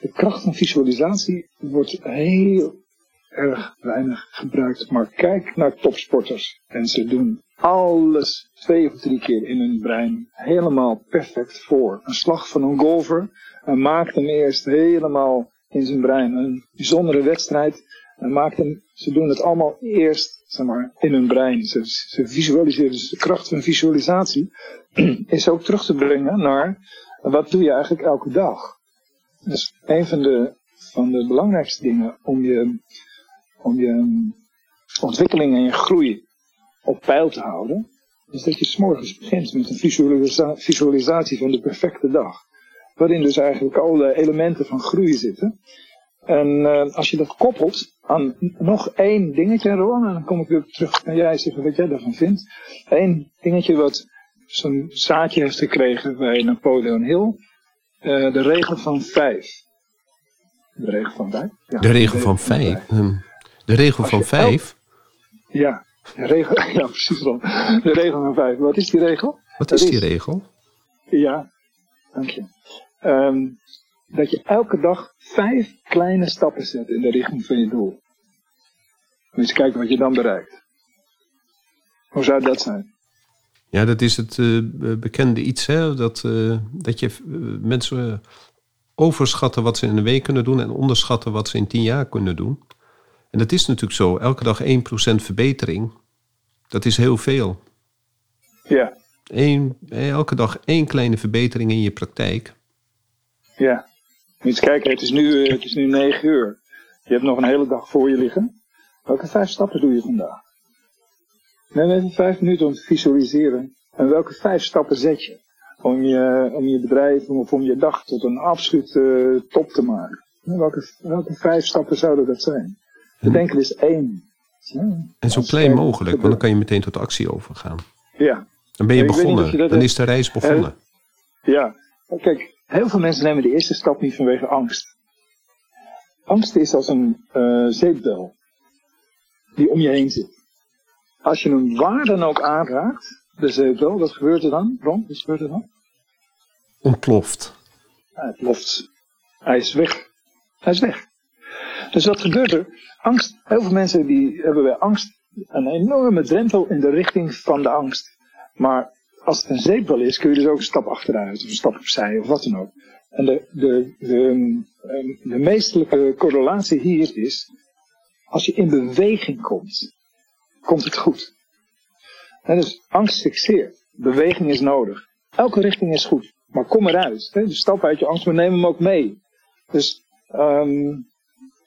Speaker 3: De kracht van visualisatie wordt heel erg weinig gebruikt. Maar kijk naar topsporters. En ze doen alles twee of drie keer in hun brein helemaal perfect voor. Een slag van een golfer. En maakt hem eerst helemaal in zijn brein. Een bijzondere wedstrijd. En maakt hem, ze doen het allemaal eerst zeg maar, in hun brein. Ze, ze visualiseren. Dus de kracht van visualisatie is ook terug te brengen naar wat doe je eigenlijk elke dag. Dus een van de, van de belangrijkste dingen om je, om je ontwikkeling en je groei op peil te houden, is dat je s'morgens begint met een visualisatie van de perfecte dag. Waarin dus eigenlijk alle elementen van groei zitten. En uh, als je dat koppelt aan nog één dingetje, Rowan, en dan kom ik weer terug naar jij zeggen wat jij daarvan vindt. Eén dingetje wat zo'n zaadje heeft gekregen bij Napoleon Hill. Uh, de regel van vijf. De regel van vijf?
Speaker 2: Ja, de regel van vijf? De regel van vijf?
Speaker 3: Ja, de regel, ja, precies wel. De regel van vijf. Wat is die regel?
Speaker 2: Wat is die regel?
Speaker 3: Ja, dank je. Um, dat je elke dag vijf kleine stappen zet in de richting van je doel. Moet eens kijken wat je dan bereikt. Hoe zou dat zijn?
Speaker 2: Ja, dat is het uh, bekende iets, hè? Dat, uh, dat je uh, mensen overschatten wat ze in een week kunnen doen en onderschatten wat ze in tien jaar kunnen doen. En dat is natuurlijk zo. Elke dag 1% verbetering, dat is heel veel.
Speaker 3: Ja.
Speaker 2: Eén, elke dag één kleine verbetering in je praktijk.
Speaker 3: Ja. Moet kijken, het is, nu, het is nu 9 uur. Je hebt nog een hele dag voor je liggen. Welke vijf stappen doe je vandaag? Neem even vijf minuten om te visualiseren. En welke vijf stappen zet je? Om je, om je bedrijf of om je dag tot een absoluut uh, top te maken. Welke, welke vijf stappen zouden dat zijn? Bedenk er eens één.
Speaker 2: en zo klein mogelijk, want dan kan je meteen tot actie overgaan.
Speaker 3: Ja.
Speaker 2: Dan ben je begonnen. Dan is de reis begonnen.
Speaker 3: Ja. Kijk, heel veel mensen nemen de eerste stap niet vanwege angst. Angst is als een uh, zeepbel die om je heen zit. Als je hem waar dan ook aanraakt, de zeepbel, wat gebeurt er dan? Ron, wat gebeurt er dan?
Speaker 2: Ontploft.
Speaker 3: Hij ploft. Hij is weg. Hij is weg. Dus wat gebeurt er? Angst. Heel veel mensen die hebben bij angst een enorme drempel in de richting van de angst. Maar als het een zeepbel is, kun je dus ook een stap achteruit of een stap opzij of wat dan ook. En de, de, de, de meestelijke correlatie hier is, als je in beweging komt, komt het goed. Dus angst fixeert. Beweging is nodig. Elke richting is goed. Maar kom eruit. Hè? Dus stap uit je angst, maar neem hem ook mee. Dus um,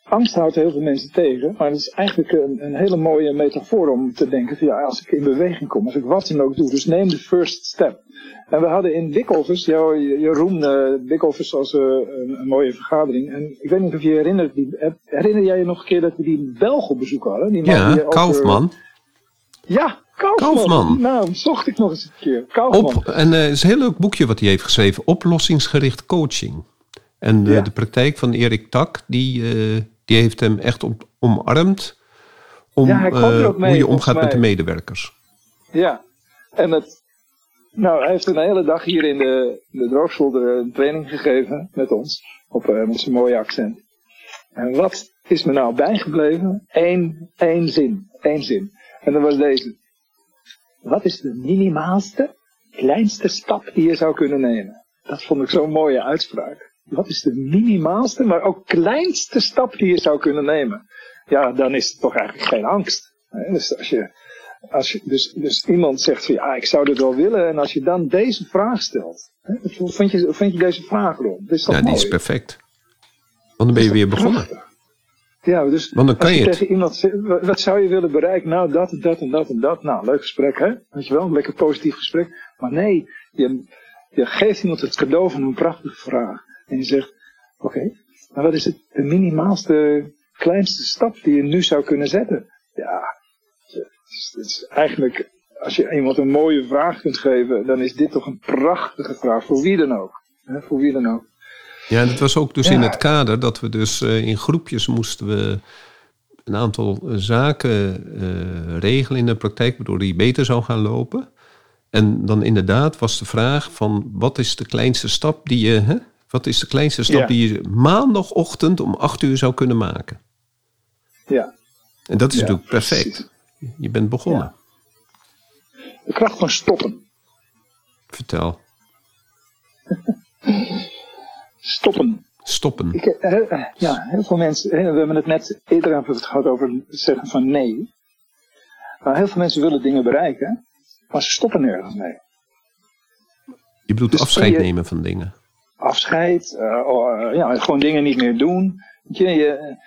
Speaker 3: angst houdt heel veel mensen tegen. Maar het is eigenlijk een, een, hele mooie metafoor om te denken van ja, als ik in beweging kom, als ik wat dan ook doe. Dus neem de first step. En we hadden in Dikhoffers, jou, Jeroen uh, Dikhoffers als uh, een, een, mooie vergadering. En ik weet niet of je herinnert, die, herinner jij je nog een keer dat we die Belg op bezoek hadden? Die
Speaker 2: ja, Kaufman.
Speaker 3: Ja, Kaufman. Naam zocht ik nog eens een keer.
Speaker 2: Kaufman. Op, en uh, het is een heel leuk boekje wat hij heeft geschreven. Oplossingsgericht coaching. En de, ja. de praktijk van Erik Tak, die, uh, die heeft hem echt omarmd. Om
Speaker 3: ja, mee,
Speaker 2: hoe je omgaat met de medewerkers.
Speaker 3: Ja, en het, nou, hij heeft een hele dag hier in de, de droogzolder een training gegeven met ons. Op, met zijn mooie accent. En wat is me nou bijgebleven? Eén, één zin. Één zin. En dat was deze. Wat is de minimaalste, kleinste stap die je zou kunnen nemen? Dat vond ik zo'n mooie uitspraak. Wat is de minimaalste, maar ook kleinste stap die je zou kunnen nemen? Ja, dan is het toch eigenlijk geen angst. Dus als je, als je, dus, dus iemand zegt van ja, ik zou dit wel willen. En als je dan deze vraag stelt. Vind je, vind je deze vraag rond?
Speaker 2: Ja,
Speaker 3: die
Speaker 2: is perfect. Want dan ben je weer begonnen.
Speaker 3: Ja, dus
Speaker 2: Want dan kan je,
Speaker 3: tegen iemand zegt, wat zou je willen bereiken? Nou, dat en dat en dat en dat. Nou, leuk gesprek, hè? Weet je wel, een lekker positief gesprek. Maar nee, je, je geeft iemand het cadeau van een prachtige vraag. En je zegt, oké, okay, maar wat is het, de minimaalste, kleinste stap die je nu zou kunnen zetten? Ja, het is, het is eigenlijk, als je iemand een mooie vraag kunt geven, dan is dit toch een prachtige vraag, voor wie dan ook. Hè, voor wie dan ook.
Speaker 2: Ja, dat was ook dus ja. in het kader dat we dus uh, in groepjes moesten we een aantal zaken uh, regelen in de praktijk, waardoor die beter zou gaan lopen. En dan inderdaad was de vraag van wat is de kleinste stap die je, hè, wat is de kleinste stap
Speaker 3: Ja.
Speaker 2: die je maandagochtend om acht uur zou kunnen maken?
Speaker 3: Ja.
Speaker 2: En dat is natuurlijk perfect. Je bent begonnen.
Speaker 3: De kracht van stoppen.
Speaker 2: Vertel.
Speaker 3: stoppen.
Speaker 2: Stoppen.
Speaker 3: Ik, uh, uh, ja, heel veel mensen, we hebben het net eerder over het gehad over het zeggen van nee. Maar heel veel mensen willen dingen bereiken, maar ze stoppen nergens mee.
Speaker 2: Je bedoelt dus afscheid nemen van dingen?
Speaker 3: Afscheid, uh, ja, gewoon dingen niet meer doen. Je, je,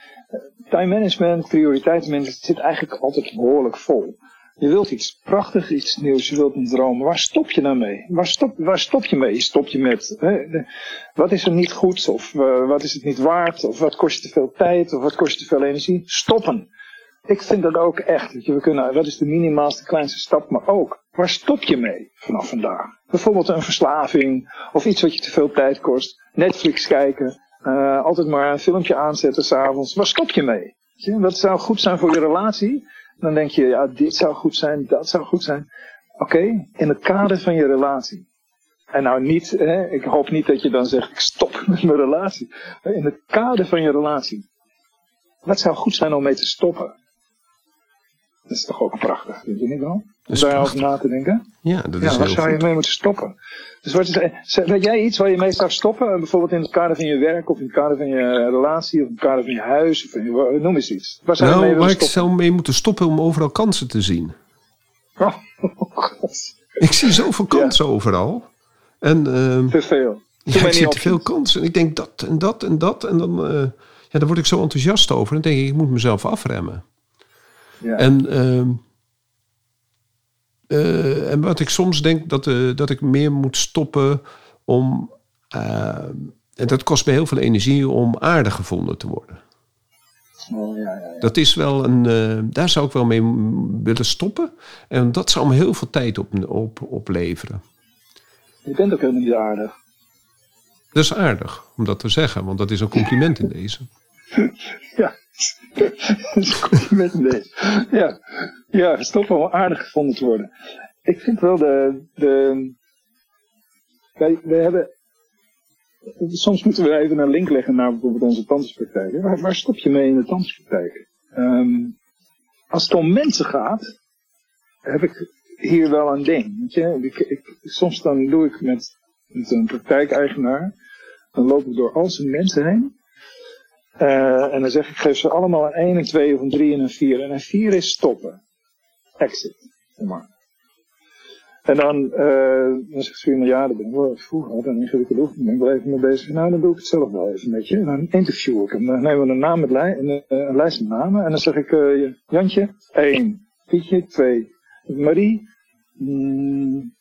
Speaker 3: time management, prioriteitsmanagement, het zit eigenlijk altijd behoorlijk vol. Je wilt iets prachtigs, iets nieuws, je wilt een droom. Waar stop je nou mee? Waar stop, waar stop je mee? Stop je met, hè, wat is er niet goed? Of uh, wat is het niet waard? Of wat kost je te veel tijd? Of wat kost je te veel energie? Stoppen. Ik vind dat ook echt. Dat je, we kunnen, wat is de minimaalste kleinste stap? Maar ook, waar stop je mee vanaf vandaag? Bijvoorbeeld een verslaving. Of iets wat je te veel tijd kost. Netflix kijken. Uh, altijd maar een filmpje aanzetten s'avonds. Waar stop je mee? Wat zou goed zijn voor je relatie? Dan denk je, ja, dit zou goed zijn, dat zou goed zijn. Oké, in het kader van je relatie. En nou niet, hè, ik hoop niet dat je dan zegt, ik stop met mijn relatie. In het kader van je relatie. Wat zou goed zijn om mee te stoppen? Dat is toch ook prachtig, vind je niet wel? Om daarover na te denken.
Speaker 2: Ja, dat is
Speaker 3: ja, waar zou je mee moeten stoppen? Dus wat is, weet jij iets waar je mee zou stoppen? Bijvoorbeeld in het kader van je werk, of in het kader van je relatie, of in het kader van je huis, of in, noem eens iets.
Speaker 2: Waar zou nou, je mee waar ik zou mee moeten stoppen om overal kansen te zien.
Speaker 3: Oh, oh
Speaker 2: ik zie zoveel kansen ja. overal. En, uh,
Speaker 3: te veel.
Speaker 2: Ja, ik zie te veel kansen. Ik denk dat en dat en dat. En dan, uh, ja, dan word ik zo enthousiast over. Dan denk ik, ik moet mezelf afremmen. Ja. En, uh, uh, en wat ik soms denk, dat, uh, dat ik meer moet stoppen om. en dat kost me heel veel energie om aardig gevonden te worden.
Speaker 3: Oh, ja, ja, ja.
Speaker 2: Dat is wel een. daar zou ik wel mee willen stoppen. En dat zou me heel veel tijd op, op, opleveren.
Speaker 3: Je bent ook helemaal niet aardig.
Speaker 2: Dat is aardig om dat te zeggen, want dat is een compliment in deze.
Speaker 3: ja, compliment deze. Ja, ja toch wel aardig gevonden te worden. Ik vind wel de. de wij, hebben. Soms moeten we even een link leggen naar bijvoorbeeld onze tandartspraktijk. Waar, waar stop je mee in de tandartspraktijk? Um, als het om mensen gaat, heb ik hier wel een ding. Weet je? Ik, soms dan doe ik met, met een praktijkeigenaar, dan loop ik door al zijn mensen heen. Uh, en dan zeg ik, geef ze allemaal een 1, een 2 of een 3 en een 4. En een 4 is stoppen. Exit. En dan, uh, dan zegt ze, nou ja, dat ben ik wel vroeger, een ingewikkelde oefening, ben ik wel even mee bezig. Nou, dan doe ik het zelf wel even met je. En dan interview ik hem. Dan nemen we een naam met een, een lijst met namen. En dan zeg ik, uh, Jantje, 1. Pietje, 2. Marie, mm,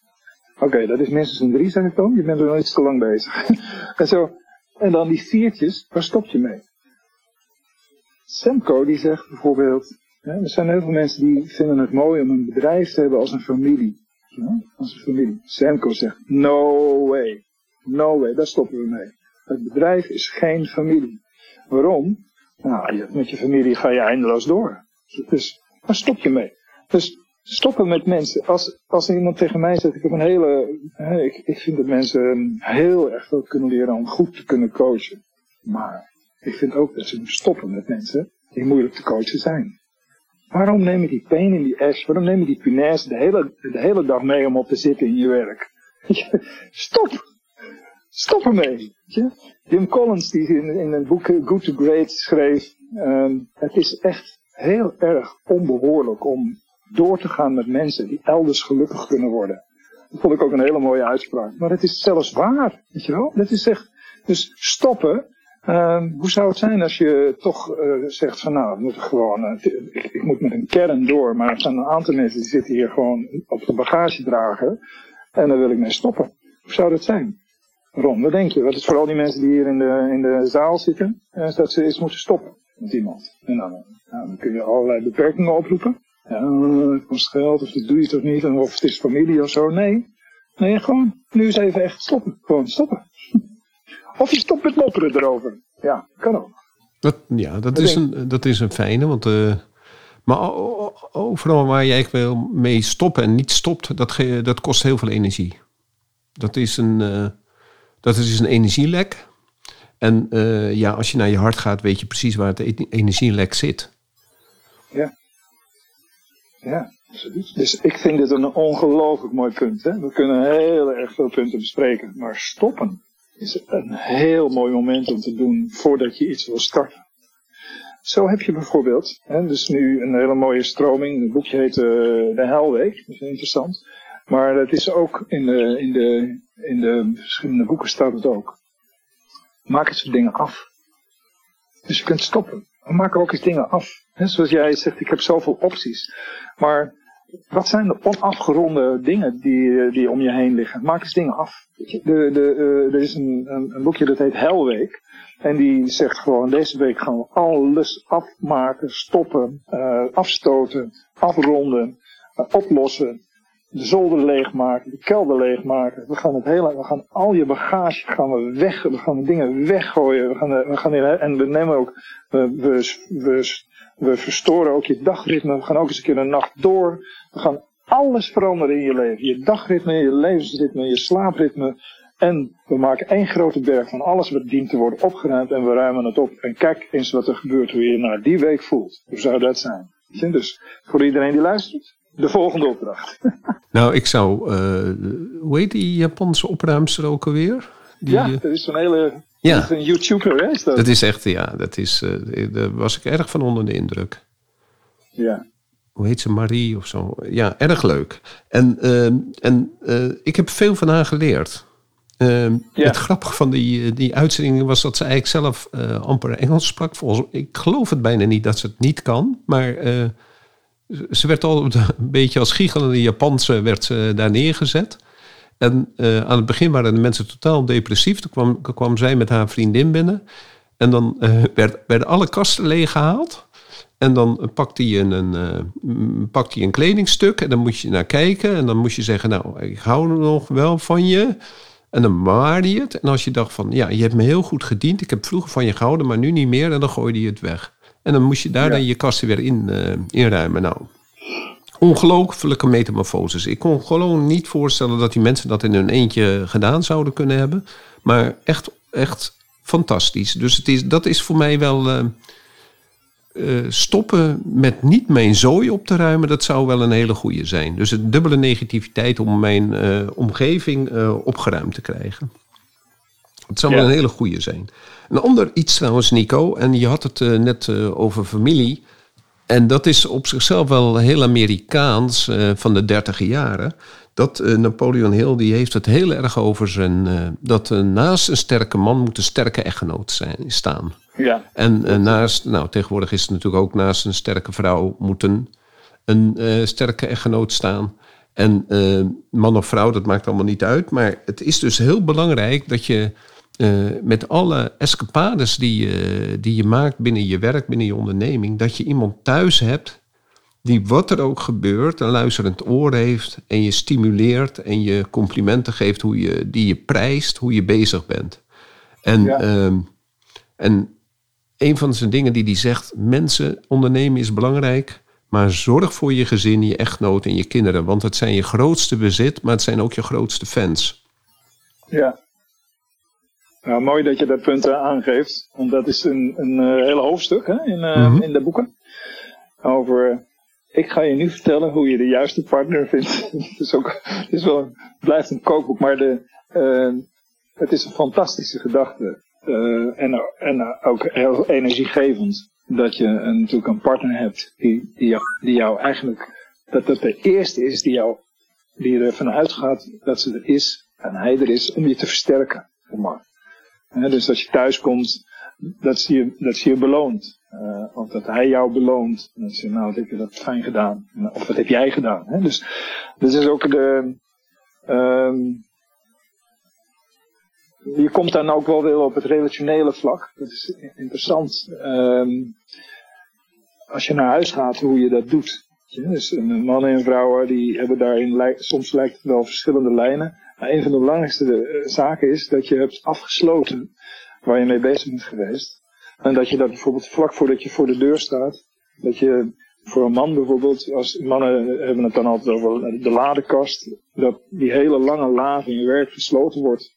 Speaker 3: oké, dat is minstens een 3, zeg ik dan. Je bent er nog iets te lang bezig. en zo. En dan die viertjes, waar stop je mee? Semco die zegt bijvoorbeeld, er zijn heel veel mensen die vinden het mooi om een bedrijf te hebben als een familie. Ja, als een familie. Semco zegt, no way. No way, daar stoppen we mee. Het bedrijf is geen familie. Waarom? Nou, met je familie ga je eindeloos door. Dus waar stop je mee? Dus stoppen met mensen. Als, als iemand tegen mij zegt, ik heb een hele, hè, ik, ik vind dat mensen heel erg veel kunnen leren om goed te kunnen coachen. Maar ik vind ook dat ze moeten stoppen met mensen die moeilijk te coachen zijn. Waarom neem je die pain in die ash, waarom neem je die punaise de hele, de hele dag mee om op te zitten in je werk? Stop! Stop ermee! Jim Collins, die in, in een boek Good to Great schreef, um, het is echt heel erg onbehoorlijk om door te gaan met mensen die elders gelukkig kunnen worden. Dat vond ik ook een hele mooie uitspraak. Maar het is zelfs waar, weet je wel? Dat is echt, dus stoppen. Uh, hoe zou het zijn als je toch uh, zegt van nou, we moeten gewoon, uh, ik, ik, moet met een kern door, maar er zijn een aantal mensen die zitten hier gewoon op de bagage dragen en daar wil ik mee stoppen. Hoe zou dat zijn? Ron, wat denk je? Wat is voor al die mensen die hier in de, in de zaal zitten, is dat ze eens moeten stoppen met iemand. En dan, kun je allerlei beperkingen oproepen. Ja, het kost geld, of dat doe je toch niet, of het is familie of zo. Nee, nee, gewoon, nu is even echt stoppen. Gewoon stoppen. Of je stopt met mopperen erover. Ja, kan ook.
Speaker 2: Dat, ja, dat, is een, dat is een fijne, want... Uh, maar overal waar jij wil mee stoppen en niet stopt, dat, dat kost heel veel energie. Dat is een, uh, dat is een energielek. En uh, ja, als je naar je hart gaat, weet je precies waar het e-, energielek zit.
Speaker 3: Ja. Ja, Dus ik vind dit een ongelooflijk mooi punt. Hè? We kunnen heel erg veel punten bespreken. Maar stoppen is een heel mooi moment om te doen voordat je iets wil starten. Zo heb je bijvoorbeeld, hè, dus nu een hele mooie stroming. Het boekje heet uh, De Helweek. Dat is interessant. Maar het is ook in de, in, de, in de verschillende boeken staat het ook. Maak eens dingen af. Dus je kunt stoppen. Maar maak ook eens dingen af. Zoals jij zegt, ik heb zoveel opties. Maar wat zijn de onafgeronde dingen die, die om je heen liggen? Maak eens dingen af. De, de, uh, er is een, een, boekje dat heet Helweek. En die zegt gewoon, deze week gaan we alles afmaken, stoppen, uh, afstoten, afronden, oplossen de zolder leegmaken, de kelder leegmaken. We gaan het hele, we gaan al je bagage gaan we weg, we gaan dingen weggooien. We gaan, we gaan in, en we nemen ook, we, we, we, verstoren ook je dagritme. We gaan ook eens een keer een nacht door. We gaan alles veranderen in je leven. Je dagritme, je levensritme, je slaapritme. En we maken één grote berg van alles wat dient te worden opgeruimd en we ruimen het op. En kijk eens wat er gebeurt, hoe je je na die week voelt. Hoe zou dat zijn? Dus voor iedereen die luistert, de volgende opdracht.
Speaker 2: Nou, ik zou, uh, hoe heet die Japanse opruimster ook alweer? Die,
Speaker 3: ja, dat is een hele, ja. Dat is een YouTuber, hè? Is
Speaker 2: dat? dat is echt, ja, dat is, uh, daar was ik erg van onder de indruk.
Speaker 3: Ja.
Speaker 2: Hoe heet ze, Marie of zo? Ja, erg leuk. En, uh, en ik heb veel van haar geleerd. Ja. Het grappige van die, die uitzending was dat ze eigenlijk zelf amper Engels sprak. Volgens, ik geloof het bijna niet dat ze het niet kan, maar ze werd al een beetje als giechelende Japanse werd ze daar neergezet. En uh, aan het begin waren de mensen totaal depressief. Toen kwam, kwam zij met haar vriendin binnen. En dan uh, werd, werden alle kasten leeggehaald. En dan pakte hij een, een, uh, hij een kledingstuk en dan moest je naar kijken. En dan moest je zeggen, nou, ik hou nog wel van je. En dan waarde je het. En als je dacht van, ja, je hebt me heel goed gediend. Ik heb vroeger van je gehouden, maar nu niet meer. En dan gooide je het weg. En dan moest je daar dan je kasten weer in, uh, inruimen. Nou, ongelooflijke metamorfoses. Ik kon gewoon niet voorstellen dat die mensen dat in hun eentje gedaan zouden kunnen hebben. Maar echt, echt fantastisch. Dus het is, dat is voor mij wel. Uh, uh, stoppen met niet mijn zooi op te ruimen, dat zou wel een hele goede zijn. Dus een dubbele negativiteit om mijn uh, omgeving opgeruimd te krijgen. Het zou wel een hele goede zijn. Een ander iets trouwens, Nico, en je had het net over familie. En dat is op zichzelf wel heel Amerikaans uh, van de dertig jaren. Dat Napoleon Hill die heeft het heel erg over zijn. dat naast een sterke man moet een sterke echtgenoot zijn, staan.
Speaker 3: Ja.
Speaker 2: En naast, nou tegenwoordig is het natuurlijk ook naast een sterke vrouw moeten een sterke echtgenoot staan. En man of vrouw, dat maakt allemaal niet uit. Maar het is dus heel belangrijk dat je uh, met alle escapades die je, die je maakt binnen je werk, binnen je onderneming, dat je iemand thuis hebt die wat er ook gebeurt, een luisterend oor heeft en je stimuleert en je complimenten geeft, hoe je, die je prijst, hoe je bezig bent. En, ja. uh, en een van zijn dingen die hij zegt, mensen, ondernemen is belangrijk, maar zorg voor je gezin, je echtgenoot en je kinderen, want het zijn je grootste bezit, maar het zijn ook je grootste fans.
Speaker 3: Ja, nou, mooi dat je dat punt uh, aangeeft. Want dat is een, een uh, hele hoofdstuk hè, in, uh, mm -hmm. in de boeken. Over, ik ga je nu vertellen hoe je de juiste partner vindt. het, is ook, het, is wel, het blijft een kookboek, maar de, het is een fantastische gedachte. en, en ook heel energiegevend. Dat je een, natuurlijk een partner hebt die, die, jou, die jou eigenlijk, dat dat de eerste is die jou, die ervan uitgaat dat ze er is en hij er is om je te versterken. Maar dus als je thuis komt, dat zie je, dat zie je beloond. Uh, of dat hij jou beloont. En dan zeg je, nou, wat heb je dat fijn gedaan. Of wat heb jij gedaan. Hè? Dus dat is ook de... Um, je komt dan ook wel weer op het relationele vlak. Dat is interessant. Um, als je naar huis gaat, hoe je dat doet. Dus een man en vrouwen die hebben daarin, soms lijkt wel verschillende lijnen. Een van de belangrijkste eh, zaken is dat je hebt afgesloten waar je mee bezig bent geweest. En dat je dat bijvoorbeeld vlak voordat je voor de deur staat, dat je voor een man bijvoorbeeld, als mannen hebben het dan altijd over de ladekast, dat die hele lange la van je werk gesloten wordt.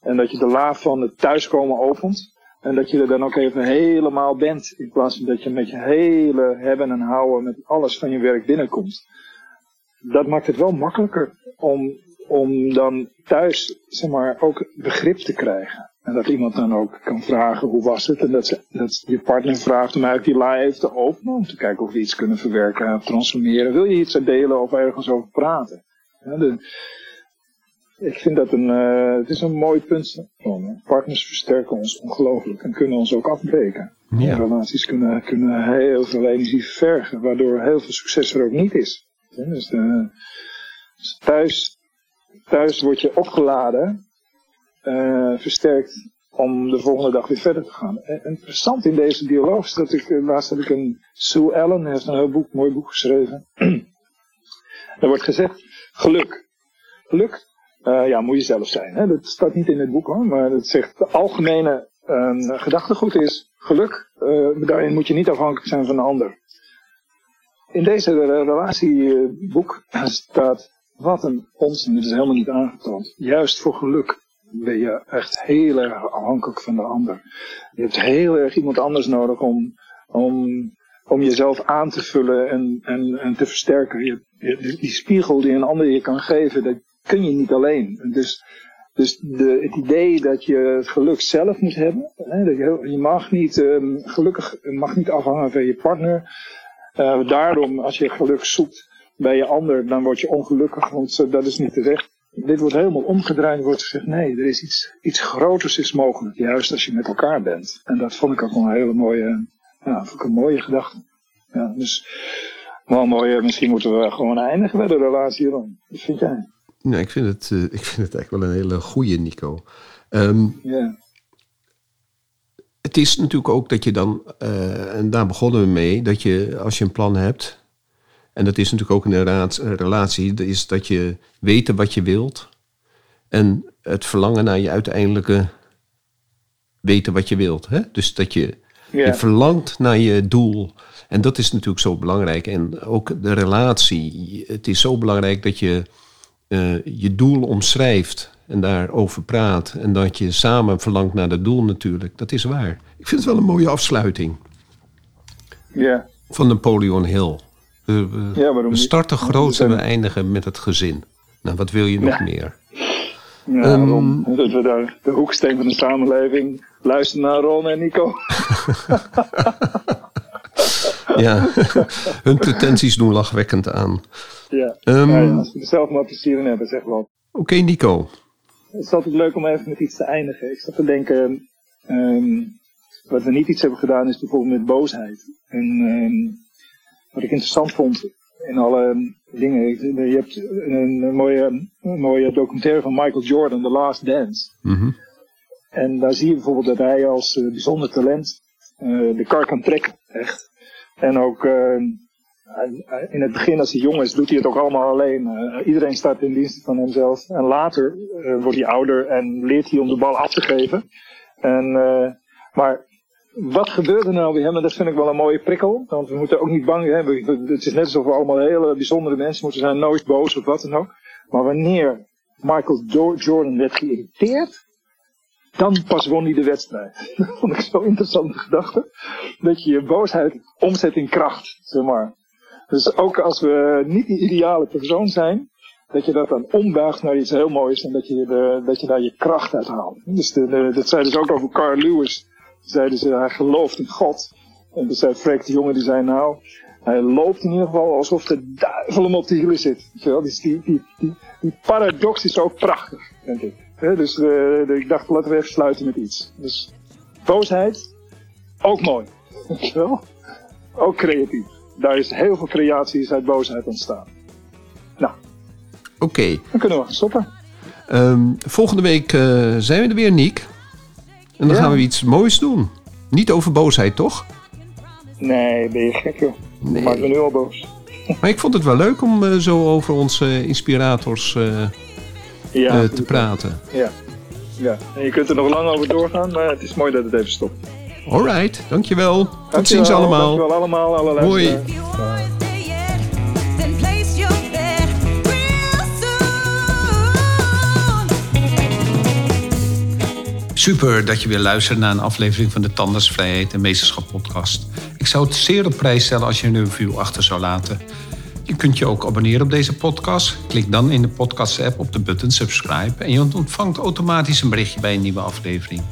Speaker 3: En dat je de la van het thuiskomen opent. En dat je er dan ook even helemaal bent. In plaats van dat je met je hele hebben en houden, met alles van je werk binnenkomt. Dat maakt het wel makkelijker om, om dan thuis, zeg maar, ook begrip te krijgen. En dat iemand dan ook kan vragen hoe was het. En dat, ze, dat je partner vraagt om eigenlijk die live te openen. Om te kijken of we iets kunnen verwerken of transformeren. Wil je iets delen of ergens over praten? Ja, de, ik vind dat een, uh, het is een mooi punt. Partners versterken ons ongelooflijk en kunnen ons ook afbreken. Ja. Relaties kunnen, kunnen heel veel energie vergen, waardoor heel veel succes er ook niet is. Dus, de, dus thuis, thuis word je opgeladen, uh, versterkt om de volgende dag weer verder te gaan. En interessant in deze dialoog is dat ik, laatst heb ik een, Sue Allen heeft een heel boek, mooi boek geschreven. er wordt gezegd, geluk. Geluk ja, moet je zelf zijn. Hè? Dat staat niet in het boek hoor, maar het zegt de algemene uh, gedachtegoed is geluk. Daarin moet je niet afhankelijk zijn van de ander. In deze relatieboek staat wat een onzin, dit is helemaal niet aangetoond. Juist voor geluk ben je echt heel erg afhankelijk van de ander. Je hebt heel erg iemand anders nodig om, om, om jezelf aan te vullen en, en, en te versterken. Je, die spiegel die een ander je kan geven, dat, kun je niet alleen. Dus, dus de, het idee dat je geluk zelf moet hebben. Hè, dat je, je, mag niet, um, gelukkig mag niet afhangen van je partner. Uh, daarom, als je geluk zoekt bij je ander, dan word je ongelukkig, want dat is niet terecht. Dit wordt helemaal omgedraaid, wordt gezegd, nee, er is iets, iets groters is mogelijk, juist als je met elkaar bent. En dat vond ik ook wel een hele mooie, ja, vond ik een mooie gedachte. Ja, dus, wel mooi, misschien moeten we gewoon eindigen bij de relatie dan. Wat vind jij?
Speaker 2: Nee, ik vind het, uh, ik vind het eigenlijk wel een hele goede Nico. Um, Het is natuurlijk ook dat je dan, uh, en daar begonnen we mee, dat je als je een plan hebt, en dat is natuurlijk ook in een relatie, is dat je weet wat je wilt en het verlangen naar je uiteindelijke weten wat je wilt. Hè? Dus dat je, je verlangt naar je doel. En dat is natuurlijk zo belangrijk. En ook de relatie. Het is zo belangrijk dat je uh, je doel omschrijft en daarover praat. En dat je samen verlangt naar dat doel natuurlijk. Dat is waar. Ik vind het wel een mooie afsluiting.
Speaker 3: Ja.
Speaker 2: Van Napoleon Hill. We, we, ja, we starten groot en we eindigen met het gezin. Nou, wat wil je nog meer?
Speaker 3: Ja, um, dat we daar de hoeksteen van de samenleving luisteren naar Ron en Nico.
Speaker 2: ja, hun pretenties doen lachwekkend aan.
Speaker 3: Ja, um, ja, ja als we er zelf maar plezier in hebben, zeg wel.
Speaker 2: Oké, Nico.
Speaker 3: Het is altijd leuk om even met iets te eindigen. Ik zat te denken, um, wat we niet iets hebben gedaan is bijvoorbeeld met boosheid. En wat ik interessant vond in alle dingen, je hebt een, mooie, een mooie documentaire van Michael Jordan, The Last Dance.
Speaker 2: Mm -hmm.
Speaker 3: En daar zie je bijvoorbeeld dat hij als uh, bijzonder talent uh, de kar kan trekken, echt. En ook uh, in het begin als hij jong is, doet hij het ook allemaal alleen. Uh, iedereen staat in dienst van hemzelf. En later wordt hij ouder en leert hij om de bal af te geven. En, maar wat gebeurt er nou bij hem? Dat vind ik wel een mooie prikkel. Want we moeten ook niet bang hebben. Het is net alsof we allemaal hele bijzondere mensen moeten zijn. Nooit boos of wat dan ook. Maar wanneer Michael Jordan werd geïrriteerd, dan pas won hij de wedstrijd. Dat vond ik zo'n interessante gedachte. Dat je je boosheid omzet in kracht, zeg maar. Dus ook als we niet die ideale persoon zijn, dat je dat dan ombuigt naar iets heel moois en dat je, de, dat je daar je kracht uit haalt. Dus dat zeiden ze ook over Carl Lewis. Zeiden ze, hij gelooft in God. En toen zei Freek de jongen, die zei nou, hij loopt in ieder geval alsof de duivel hem op de hielen zit. Dus die, die, die, die paradox is ook prachtig, denk ik. Dus uh, ik dacht, laten we even sluiten met iets. Dus boosheid, ook mooi. Ook creatief daar is heel veel creaties uit boosheid ontstaan. Nou.
Speaker 2: Oké. Okay.
Speaker 3: Dan kunnen we gaan stoppen.
Speaker 2: Um, volgende week uh, zijn we er weer, Niek. En dan ja. gaan we iets moois doen. Niet over boosheid, toch?
Speaker 3: Nee, ben je gek, joh. Nee. Maak me nu al boos.
Speaker 2: Maar ik vond het wel leuk om uh, zo over onze inspirators uh, ja, te praten.
Speaker 3: Ja. ja, en je kunt er nog lang over doorgaan, maar het is mooi dat het even stopt.
Speaker 2: Alright, dankjewel. Tot ziens allemaal.
Speaker 3: Dankjewel allemaal, alle
Speaker 2: Hoi. Super dat je weer luistert naar een aflevering van de Tandersvrijheid en Meesterschap podcast. Ik zou het zeer op prijs stellen als je een review achter zou laten. Je kunt je ook abonneren op deze podcast. Klik dan in de podcast-app op de button subscribe en je ontvangt automatisch een berichtje bij een nieuwe aflevering.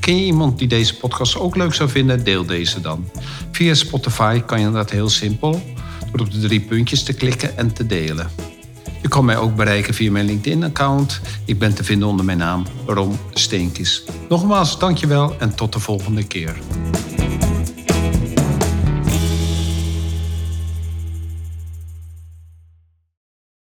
Speaker 2: Ken je iemand die deze podcast ook leuk zou vinden? Deel deze dan. Via Spotify kan je dat heel simpel door op de drie puntjes te klikken en te delen. Je kan mij ook bereiken via mijn LinkedIn-account. Ik ben te vinden onder mijn naam Rom Steenkis. Nogmaals, dankjewel en tot de volgende keer.